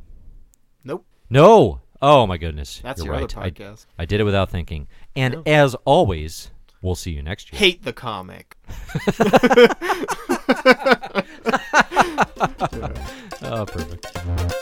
Nope. No. Oh, my goodness. That's You're your right. other I, podcast. I did it without thinking. And No. as always, we'll see you next year. Hate the comic. Oh, perfect.